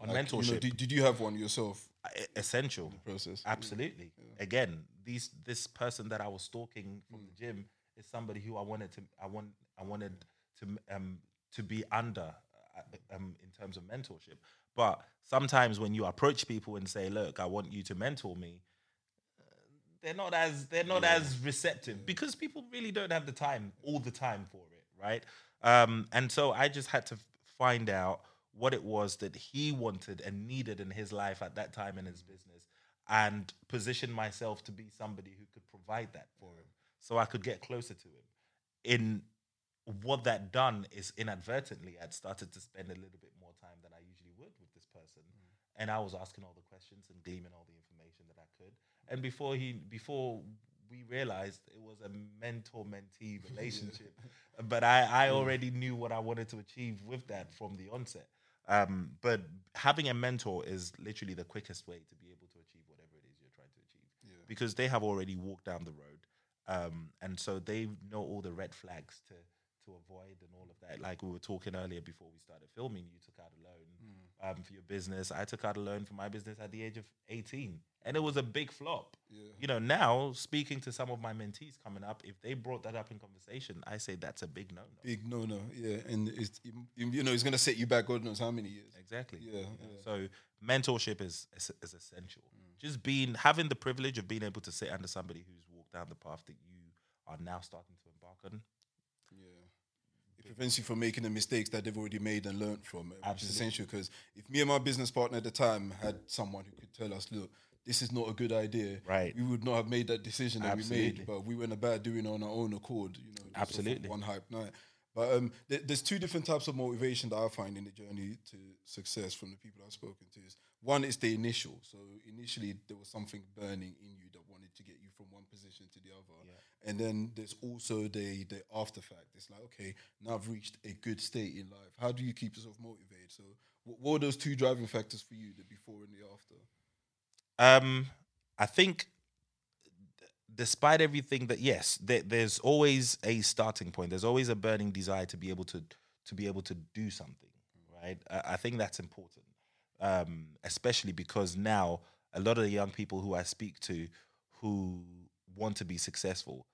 On Like, you know, mentorship, did, did you have one yourself? essential. Process. Absolutely. Again, these this person that I was stalking from the gym is somebody who I wanted to I want I wanted to um to be under uh, um in terms of mentorship. But sometimes when you approach people and say, "Look, I want you to mentor me," they're not as they're not as receptive because people really don't have the time all the time for it, right? Um, and so I just had to find out what it was that he wanted and needed in his life at that time in his business, and position myself to be somebody who could provide that for him, so I could get closer to him. In what that done is inadvertently, I'd started to spend a little bit more time than I usually would with this person, and I was asking all the questions and gleaming all the information that I could. And before he, before we realized it was a mentor mentee relationship, but I, I already knew what I wanted to achieve with that from the onset. Um, but having a mentor is literally the quickest way to be able to achieve whatever it is you're trying to achieve because they have already walked down the road, um, and so they know all the red flags to to avoid and all of that. Like we were talking earlier before we started filming, you took out a loan um, for your business. I took out a loan for my business at the age of 18, and it was a big flop. You know, now speaking to some of my mentees coming up, if they brought that up in conversation, I say that's a big no no. Big no, no, yeah, and it's you know it's gonna set you back God knows how many years. Exactly. Yeah, yeah. So mentorship is is, is essential. Just being having the privilege of being able to sit under somebody who's walked down the path that you are now starting to embark on. Yeah, prevents you from making the mistakes that they've already made and learned from, which is Absolutely. essential. Because if me and my business partner at the time had someone who could tell us, look, this is not a good idea, Right. we would not have made that decision that we made. But we went about doing it on our own accord, you know, just off of Absolutely. one hype night. But um, there- there's two different types of motivation that I find in the journey to success from the people I've spoken to. Is one is the initial. So initially there was something burning in you that wanted to get you from one position to the other, and then there's also the the after fact. It's like okay, now I've reached a good state in life. How do you keep yourself motivated? So what, what are those two driving factors for you? The before and the after. Um, I think, d- despite everything that yes, there, there's always a starting point. There's always a burning desire to be able to to be able to do something, right? I, I think that's important, um, especially because now a lot of the young people who I speak to, who want to be successful,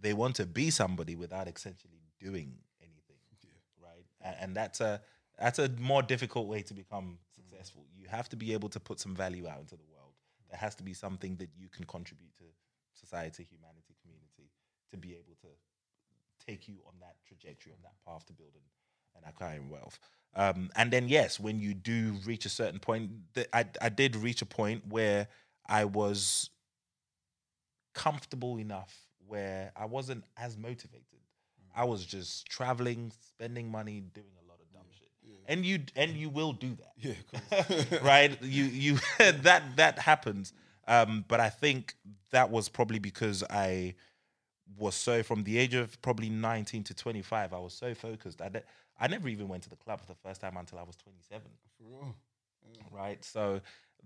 they want to be somebody without essentially doing anything, right? And, and that's a that's a more difficult way to become successful. You have to be able to put some value out into the world. There has to be something that you can contribute to society, humanity, community, to be able to take you on that trajectory, on that path to building and acquiring wealth. Um, and then, yes, when you do reach a certain point, th- I, I did reach a point where I was comfortable enough where I wasn't as motivated. I was just traveling, spending money, doing a lot of dumb shit. And you and you will do that Yeah, right? You you that that happens. Um, but I think that was probably because I was so from the age of probably 19 to 25, I was so focused. I, ne- I never even went to the club for the first time until I was 27 for real. right? So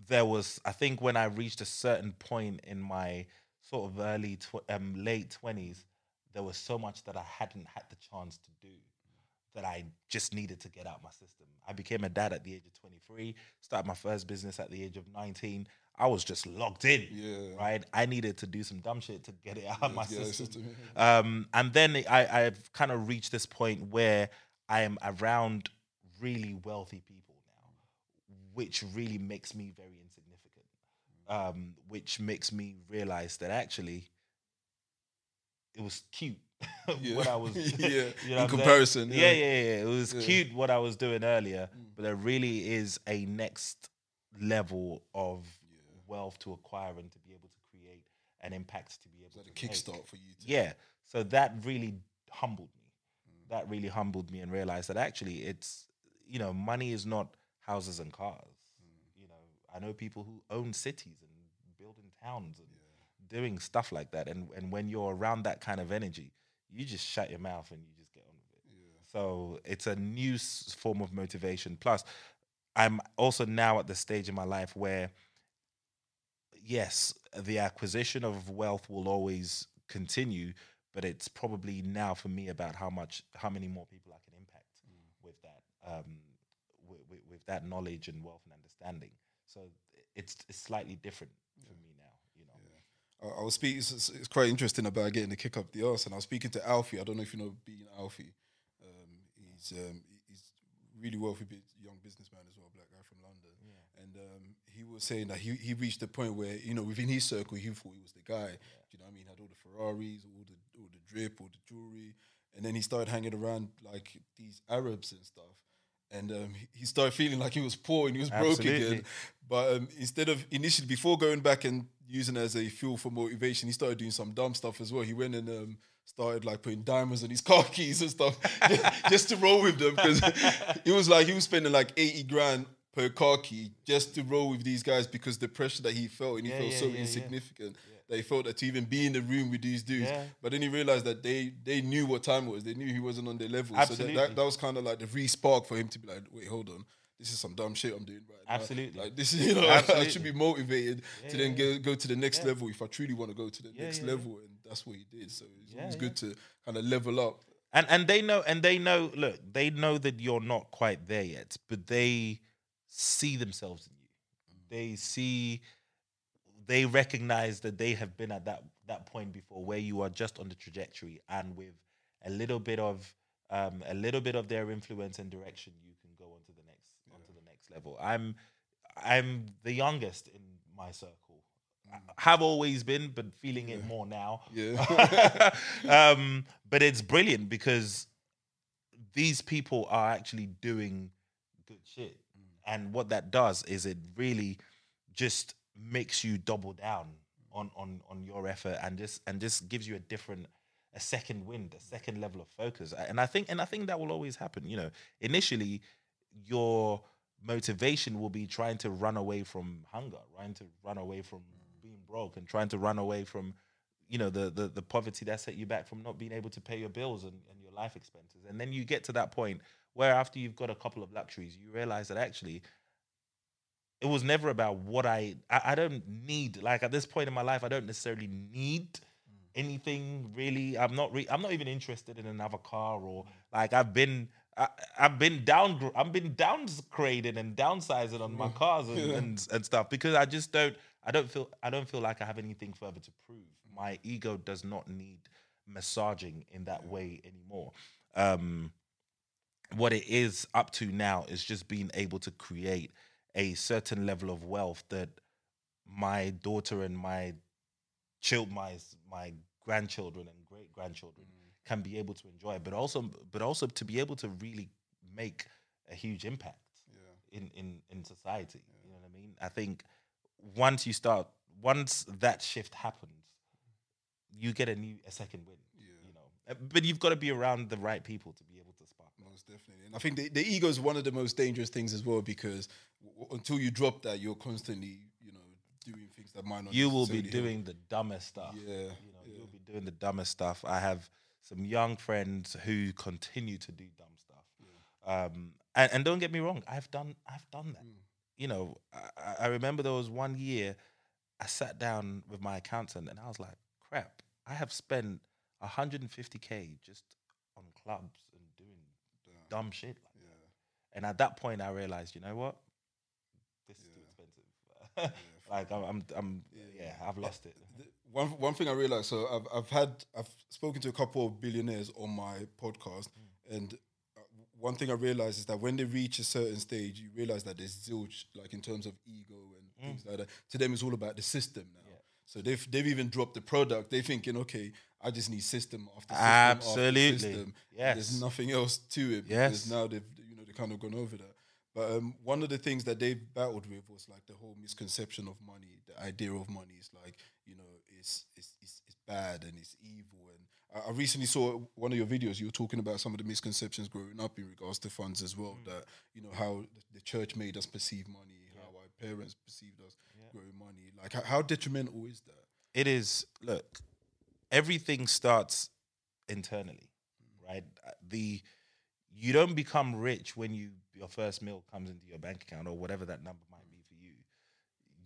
there was, I think, when I reached a certain point in my sort of early, tw- um, late twenties, there was so much that I hadn't had the chance to do that I just needed to get out my system. I became a dad at the age of 23, started my first business at the age of 19. I was just locked in, Yeah. right? I needed to do some dumb shit to get it out of my system. Um, and then I, I've kind of reached this point where I am around really wealthy people now, which really makes me very. Um, which makes me realize that actually it was cute what I was Yeah, you in know what comparison, Yeah, yeah. yeah, yeah. It was Yeah. Mm. cute what I was doing earlier, but there really is a next level of wealth to acquire and to be able to create an impact to be able Like to kickstart for you. To, Yeah. So that really humbled me. That really humbled me and realized that actually it's you know, money is not houses and cars. I know people who own cities and building towns and doing stuff like that. And and when you're around that kind of energy, you just shut your mouth and you just get on with it. So it's a new s- form of motivation. Plus, I'm also now at the stage in my life where yes, the acquisition of wealth will always continue, but it's probably now for me about how much, how many more people I can impact with that, um, with, with, with that knowledge and wealth and understanding. So it's, it's slightly different for me now, you know. I, I was speaking. It's, it's- quite interesting about getting the kick up the arse, and I was speaking to Alfie. I don't know if you know being Alfie. Um, he's um, he's really wealthy, young businessman as well, black guy from London. And um, he was saying that he, he reached the point where you know within his circle he thought he was the guy. Do you know what I mean? Had all the Ferraris, all the all the drip, all the jewelry, and then he started hanging around like these Arabs and stuff. And um, he- started feeling like he was poor and he was broke again. But um, instead of initially, before going back and using it as a fuel for motivation, he started doing some dumb stuff as well. He went and um, started like putting diamonds on his car keys and stuff just to roll with them because it was like he was spending like 80 grand per car key just to roll with these guys because the pressure that he felt and he Yeah, felt yeah, so yeah. insignificant that he felt that to even be in the room with these dudes. Yeah. But then he realized that they they knew what time it was. They knew he wasn't on their level. So that, that, that was kind of like the re-spark for him to be like, wait, hold on. This is some dumb shit I'm doing right now. Absolutely. Like this is, you know, I should be motivated to then yeah, go, go to the next level if I truly want to go to the Yeah, next yeah, yeah. level. And that's what he did. So it's Yeah, always yeah. good to kind of level up. and and they know and they know look they know that you're not quite there yet but they see themselves in you mm. they see they recognize that they have been at that that point before where you are just on the trajectory and with a little bit of um a little bit of their influence and direction you can go on to the next onto the next level. I'm i'm the youngest in my circle. I have always been but feeling it more now. Yeah. um, but it's brilliant because these people are actually doing good shit. And what that does is it really just makes you double down on on on your effort and just and just gives you a different a second wind, a second level of focus. And I think and I think that will always happen. You know, initially your motivation will be trying to run away from hunger, trying to run away from being broke and trying to run away from you know the, the the poverty that set you back from not being able to pay your bills and, and your life expenses and then you get to that point where after you've got a couple of luxuries you realize that actually it was never about what I, I I don't need like at this point in my life I don't necessarily need anything really I'm not re- I'm not even interested in another car or like I've been I, I've been down I've been downgrading and downsizing on my cars and, and and stuff because I just don't I don't feel I don't feel like I have anything further to prove. My ego does not need massaging in that way anymore. Um, what it is up to now is just being able to create a certain level of wealth that my daughter and my child my my grandchildren and great grandchildren mm. can be able to enjoy but also but also to be able to really make a huge impact in in in society you know what i mean? I think once you start once that shift happens you get a new a second win you know? But you've got to be around the right people to be able to spark that. Most definitely. And I think the, the ego is one of the most dangerous things as well because w- until you drop that, you're constantly, you know, doing things that might not. you will be necessarily help. doing the dumbest stuff. Yeah, You know, you'll be doing the dumbest stuff. I have some young friends who continue to do dumb stuff. Um, and, and don't get me wrong, I've done I've done that. Mm. You know, I, I- remember there was one year I sat down with my accountant and I was like, crap, I have spent 150k just on clubs doing dumb shit like that. And at that point I realized, you know what? This is too expensive. like I'm, I'm, I'm yeah, I've lost it. The- One one thing I realized. So I've I've had I've spoken to a couple of billionaires on my podcast, Mm. and uh, one thing I realized is that when they reach a certain stage, you realize that there's zilch, like in terms of ego and Mm. things like that. To them, it's all about the system now. So they've they've even dropped the product. They're thinking, okay, I just need system after system Absolutely. after system. Yes. There's nothing else to it. Yes. Because now they've you know they kind of gone over that. But um, one of the things that they battled with was like the whole misconception of money. The idea of money is like you know it's it's it's, it's bad and it's evil. And I, I recently saw one of your videos. You were talking about some of the misconceptions growing up in regards to funds as well. That you know how the- the church made us perceive money, how our parents perceived us growing money. Like how, how detrimental is that? it is look everything starts internally right? Uh, the you don't become rich when you your first meal comes into your bank account or whatever that number might be for you.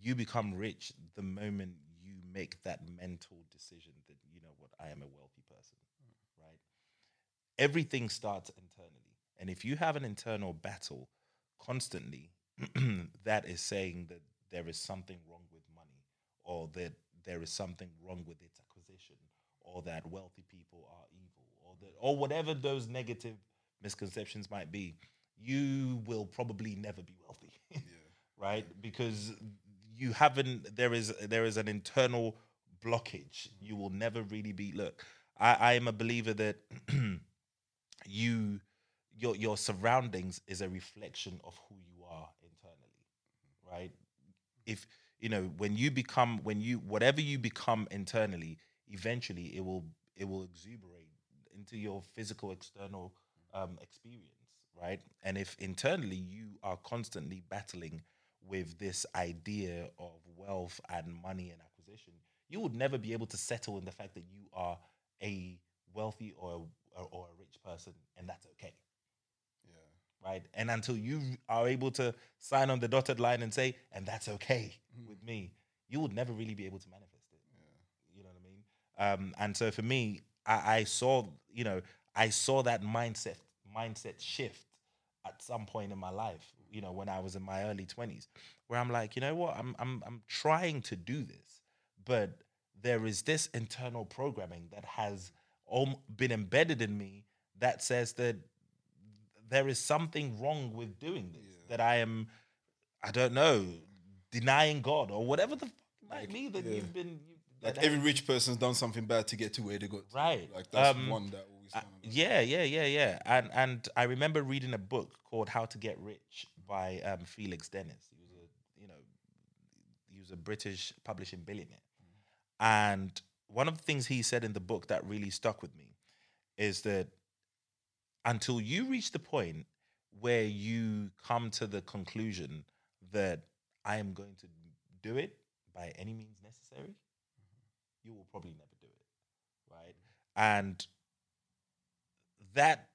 You become rich the moment you make that mental decision that you know what i am a wealthy person right? Everything starts internally. And if you have an internal battle constantly that is saying that there is something wrong with money or that there is something wrong with its acquisition or that wealthy people are evil or that or whatever those negative misconceptions might be you will probably never be wealthy. Right? Because you haven't there is there is an internal blockage. You will never really be look i i am a believer that you your your surroundings is a reflection of who you are internally. Right if you know when you become when you whatever you become internally eventually it will it will exuberate into your physical external um, experience right? And if internally you are constantly battling with this idea of wealth and money and acquisition you would never be able to settle in the fact that you are a wealthy or or, or a rich person and that's okay right? And until you are able to sign on the dotted line and say, and that's okay with me, you would never really be able to manifest it. You know what I mean? Um, and so for me, I, I saw, you know, I saw that mindset mindset shift at some point in my life. You know, when I was in my early twenties, where I'm like, you know what, I'm I'm I'm trying to do this, but there is this internal programming that has been embedded in me that says that there is something wrong with doing this. That I am, I don't know, denying God or whatever the fuck it might be that you've been you, Like that- every rich person's done something bad to get to where they got. Right. Like that's Um, one that always. Yeah, yeah, yeah, yeah. And and I remember reading a book called How to Get Rich by um, Felix Dennis. He was a you know he was a British publishing billionaire. And one of the things he said in the book that really stuck with me is that until you reach the point where you come to the conclusion that I am going to do it by any means necessary, mm-hmm. you will probably never do it. Right. And that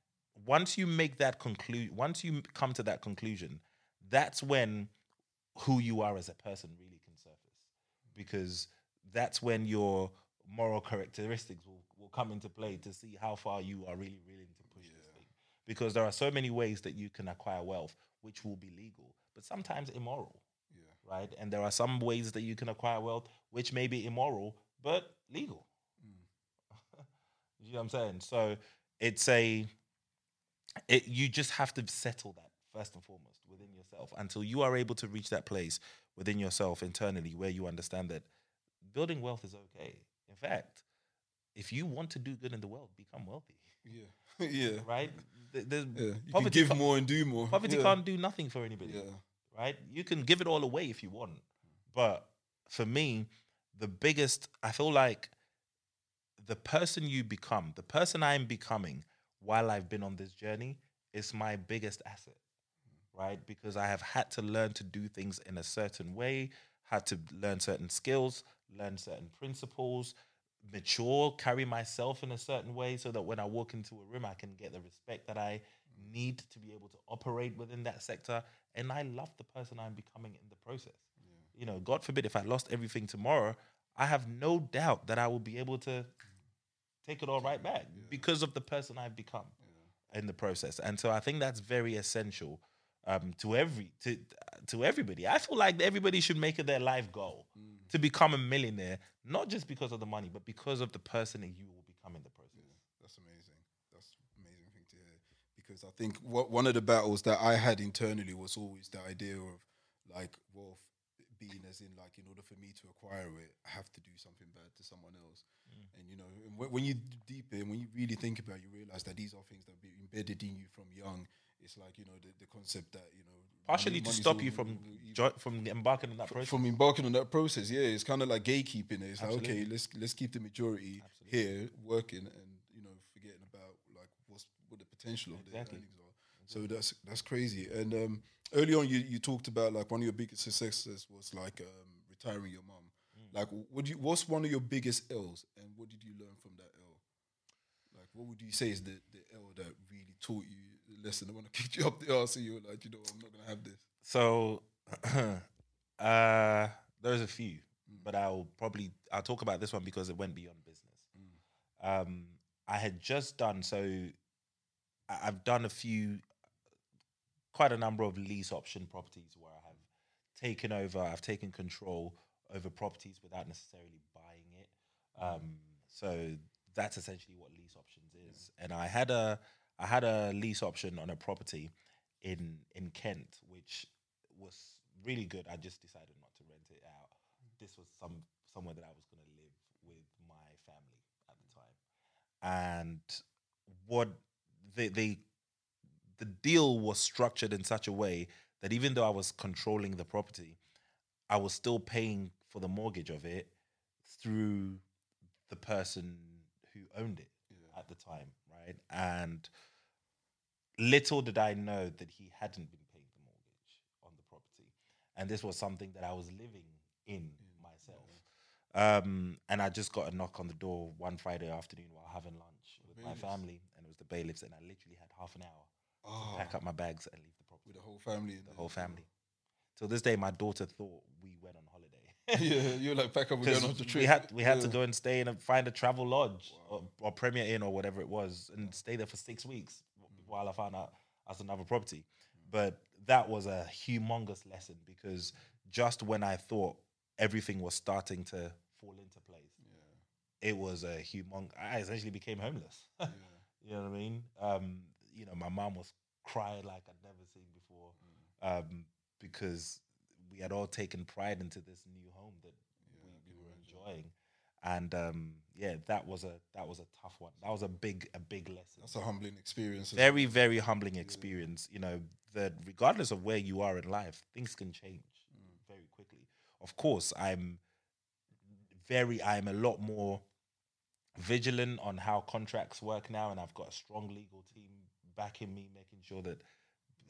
once you make that conclude once you come to that conclusion that's when who you are as a person really can surface mm-hmm. because that's when your moral characteristics will, will come into play to see how far you are really willing to push this thing because there are so many ways that you can acquire wealth which will be legal but sometimes immoral right? And there are some ways that you can acquire wealth which may be immoral but legal. Mm. You know what I'm saying? So it's a it you just have to settle that first and foremost within yourself until you are able to reach that place within yourself internally where you understand that building wealth is okay. In fact, if you want to do good in the world, become wealthy, Yeah. yeah. right? There's- Yeah. You can poverty give more and do more. Poverty yeah. can't do nothing for anybody Yeah. right? You can give it all away if you want. But for me, the biggest, I feel like the person you become, the person I'm becoming while I've been on this journey is my biggest asset, right? Because I have had to learn to do things in a certain way, had to learn certain skills, learn certain principles, mature, carry myself in a certain way so that when I walk into a room, I can get the respect that I need to be able to operate within that sector. And I love the person I'm becoming in the process. You know, God forbid if I lost everything tomorrow, I have no doubt that I will be able to take it all right back because of the person I've become in the process. And so I think that's very essential um, to every to to everybody. I feel like everybody should make it their life goal to become a millionaire, not just because of the money, but because of the person that you will become in the process. That's amazing. That's an amazing thing to hear. Because I think what one of the battles that I had internally was always the idea of like wealth being as in like in order for me to acquire it, I have to do something bad to someone else. Mm. And you know, when, when you deep in, when you really think about, it, you realize that these are things that be embedded in you from young. It's like you know the, the concept that you know Partially to stop you from you- from embarking on that process. from embarking on that process. Yeah, it's kind of like gatekeeping. it. It's like okay, let's let's keep the majority here working, and you know, forgetting about like what's what the potential of their Exactly. earnings are. So that's that's crazy. And um, early on, you you talked about like one of your biggest successes was like um, retiring your mom. Mm. Like, what you, what's one of your biggest L's, and what did you learn from that L? Like, what would you say is the the L that really taught you the I want to kicked you up the arse, you were like, you know, I'm not gonna have this. So uh there's a few, but I'll probably I'll talk about this one because it went beyond business. Um I had just done so I've done a few quite a number of lease option properties where I have taken over, I've taken control over properties without necessarily buying it. Um, so that's essentially what lease options is. And I had a I had a lease option on a property in in Kent, which was really good. I just decided not to rent it out. This was some somewhere that I was going to live with my family at the time, and what they they the deal was structured in such a way that even though I was controlling the property, I was still paying for the mortgage of it through the person who owned it at the time, right? And little did I know that he hadn't been paying the mortgage on the property. And this was something that I was living in myself. Um, and I just got a knock on the door one Friday afternoon while having lunch with my family, and it was the bailiffs, and I literally had half an hour to pack up my bags and leave the property. With the whole family. The whole family. Till this day, my daughter thought we went on holiday. yeah, you're like pack up. We're going on the trip. we had we had to go and stay in a find a travel lodge or, or Premier Inn or whatever it was and stay there for six weeks while I found out as another property. But that was a humongous lesson because just when I thought everything was starting to fall into place, it was a humong. I essentially became homeless. you know what I mean? Um, you know, my mom was crying like I'd never seen before um, because we had all taken pride into this new home that we, we were enjoying. and um, yeah, that was a that was a tough one. That was a big a big lesson. That's a humbling experience. very very humbling experience. You know that regardless of where you are in life, things can change very quickly. Of course, I'm very I'm a lot more vigilant on how contracts work now, and I've got a strong legal team backing me, making sure that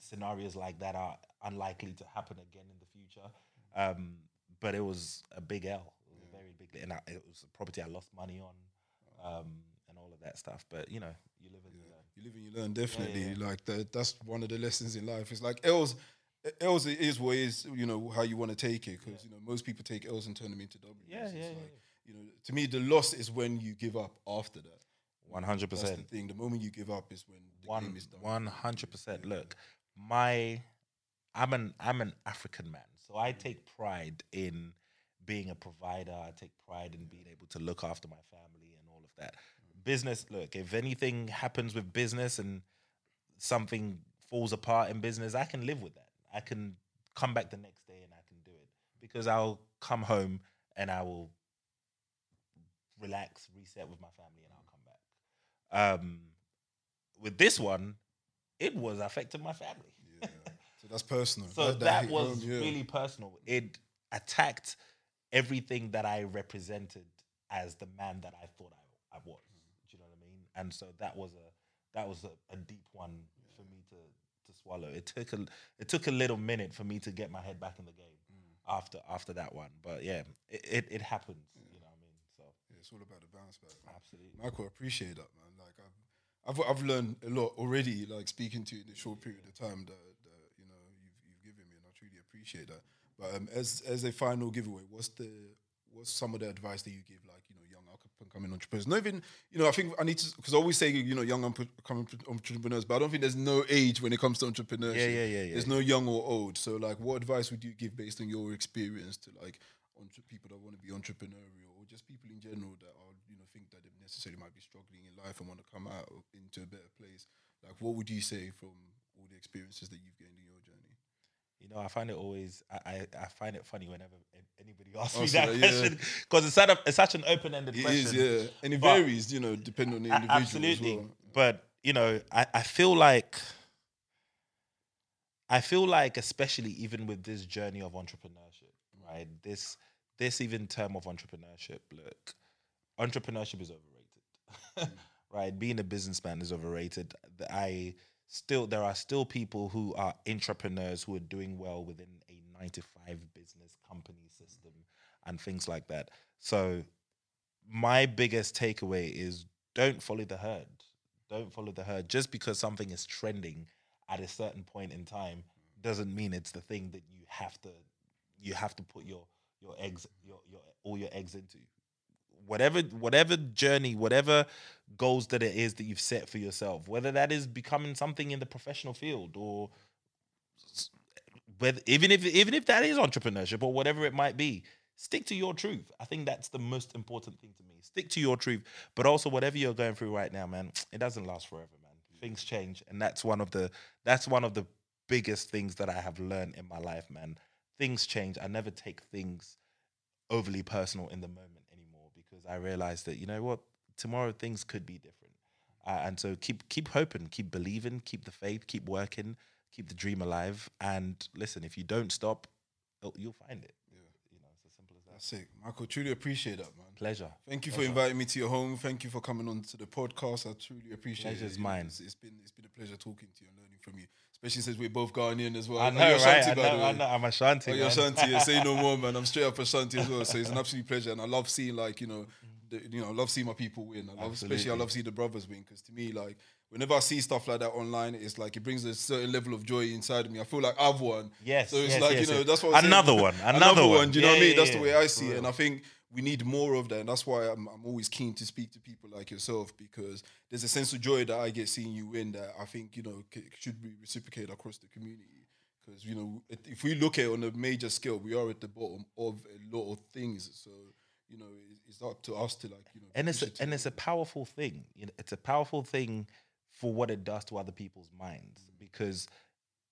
scenarios like that are unlikely to happen again in the future. Um, but it was a big L. It was a very big, and I, it was a property I lost money on, um, and all of that stuff. But you know, you live and you learn. You live and you learn, definitely. Like that, that's one of the lessons in life. It's like L's. L's is what is you know how you want to take it because you know most people take L's and turn them into W's. Yeah, yeah, like, yeah, You know, to me, the loss is when you give up after that. One hundred That's the thing. The moment you give up is when the One game is done. one hundred percent. Look, my I'm an I'm an African man, so I take pride in being a provider. I take pride in being able to look after my family and all of that. Business. Look, if anything happens with business and something falls apart in business, I can live with that. I can come back the next day and I can do it because I'll come home and I will relax, reset with my family, and I'll come back. Um, with this one, it was affecting my family. Yeah. So that's personal. So that, hit was home, yeah. really personal. It attacked everything that I represented as the man that I thought I, I was. Do you know what I mean? And so that was a that was a, a deep one for me to to swallow. It took a it took a little minute for me to get my head back in the game Mm. after after that one. But yeah, it it, it happens. You know what I mean? So Yeah, it's all about the bounce back. man. absolutely. Michael, appreciate that, man. Like I've, I've, I've learned a lot already. Like speaking to you in a short period of time that, that you know you've, you've given me, and I truly appreciate that. But um, as as a final giveaway, what's the what's some of the advice that you give, like you know, young up and coming entrepreneurs? Not even you know, I think I need to because I always say you know, young up coming entrepreneurs, but I don't think there's no age when it comes to entrepreneurship. Yeah, yeah, yeah, yeah. There's no young or old. So like, what advice would you give based on your experience to like entre- people that want to be entrepreneurial or just people in general that are think that they necessarily might be struggling in life and want to come out into a better place like what would you say from all the experiences that you've gained in your journey You know, I find it always. I, I, I find it funny whenever anybody asks Oh, me so that that- yeah. question because it's, a- it's such an open-ended question. is, yeah and it But- varies you know depending on the individual absolutely. well But you know, I, I feel like I feel like, especially even with this journey of entrepreneurship, right? This this even term of entrepreneurship, look, entrepreneurship is overrated, mm. right? Being a businessman is overrated. I still there are still people who are entrepreneurs who are doing well within a nine to five business company system and things like that. So my biggest takeaway is don't follow the herd. Don't follow the herd. Just because something is trending at a certain point in time doesn't mean it's the thing that you have to you have to put your your eggs your, your all your eggs into. Whatever whatever journey, whatever goals that it is that you've set for yourself, whether that is becoming something in the professional field or whether even if even if that is entrepreneurship or whatever it might be, stick to your truth. I think that's the most important thing to me. Stick to your truth, but also whatever you're going through right now, man, it doesn't last forever, man. Things change, and that's one of the that's one of the biggest things that I have learned in my life, man. Things change. I never take things overly personal in the moment because I realized that you know what, tomorrow things could be different, uh, and so keep keep hoping, keep believing, keep the faith, keep working, keep the dream alive, and listen. If you don't stop, you'll- you'll find it. You know, it's as simple as that. that's it michael truly appreciate that man Pleasure. Thank you for inviting me to your home. Thank you for coming on to the podcast. I truly appreciate it. Pleasure's mine. It's, it's been it's been a pleasure talking to you and learning from you, especially since we're both Ghanaian as well. I know, you're right? Ashanti, I by know, the way. I know. I'm Ashanti. Oh, you're. Ashanti. Yeah, say no more, man. I'm straight up Ashanti as well. So it's an absolute pleasure, and I love seeing like you know, the, you know, I love seeing my people win. I love, especially I love seeing the brothers win because to me, like whenever I see stuff like that online, it's like it brings a certain level of joy inside of me. I feel like I've won. Yes, So it's yes, like yes, you know, yes. that's what I'm Another saying. one, another one. Do you know what I mean? yeah, That's the way I see it, and. I think we need more of that. And that's why I'm, I'm always keen to speak to people like yourself because there's a sense of joy that I get seeing you win that I think you know c- should be reciprocated across the community. Because you know, if we look at it on a major scale, we are at the bottom of a lot of things. So you know, it's up to us to like you know, and it's a, it and it's a powerful thing. You know, it's a powerful thing for what it does to other people's minds mm. because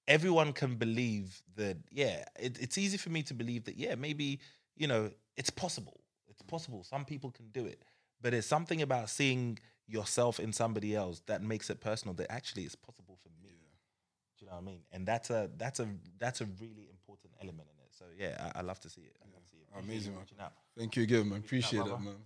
everyone can believe that. Yeah, it, it's easy for me to believe that. Yeah, maybe you know it's possible. It's possible. Some people can do it. But it's something about seeing yourself in somebody else that makes it personal that actually it's possible for me. Yeah. Do you know what I mean? And that's a that's a that's a really important element in it. So yeah, I, I love to see it. Yeah. See it. Amazing, man. Thank you again, man. Appreciate, that, man.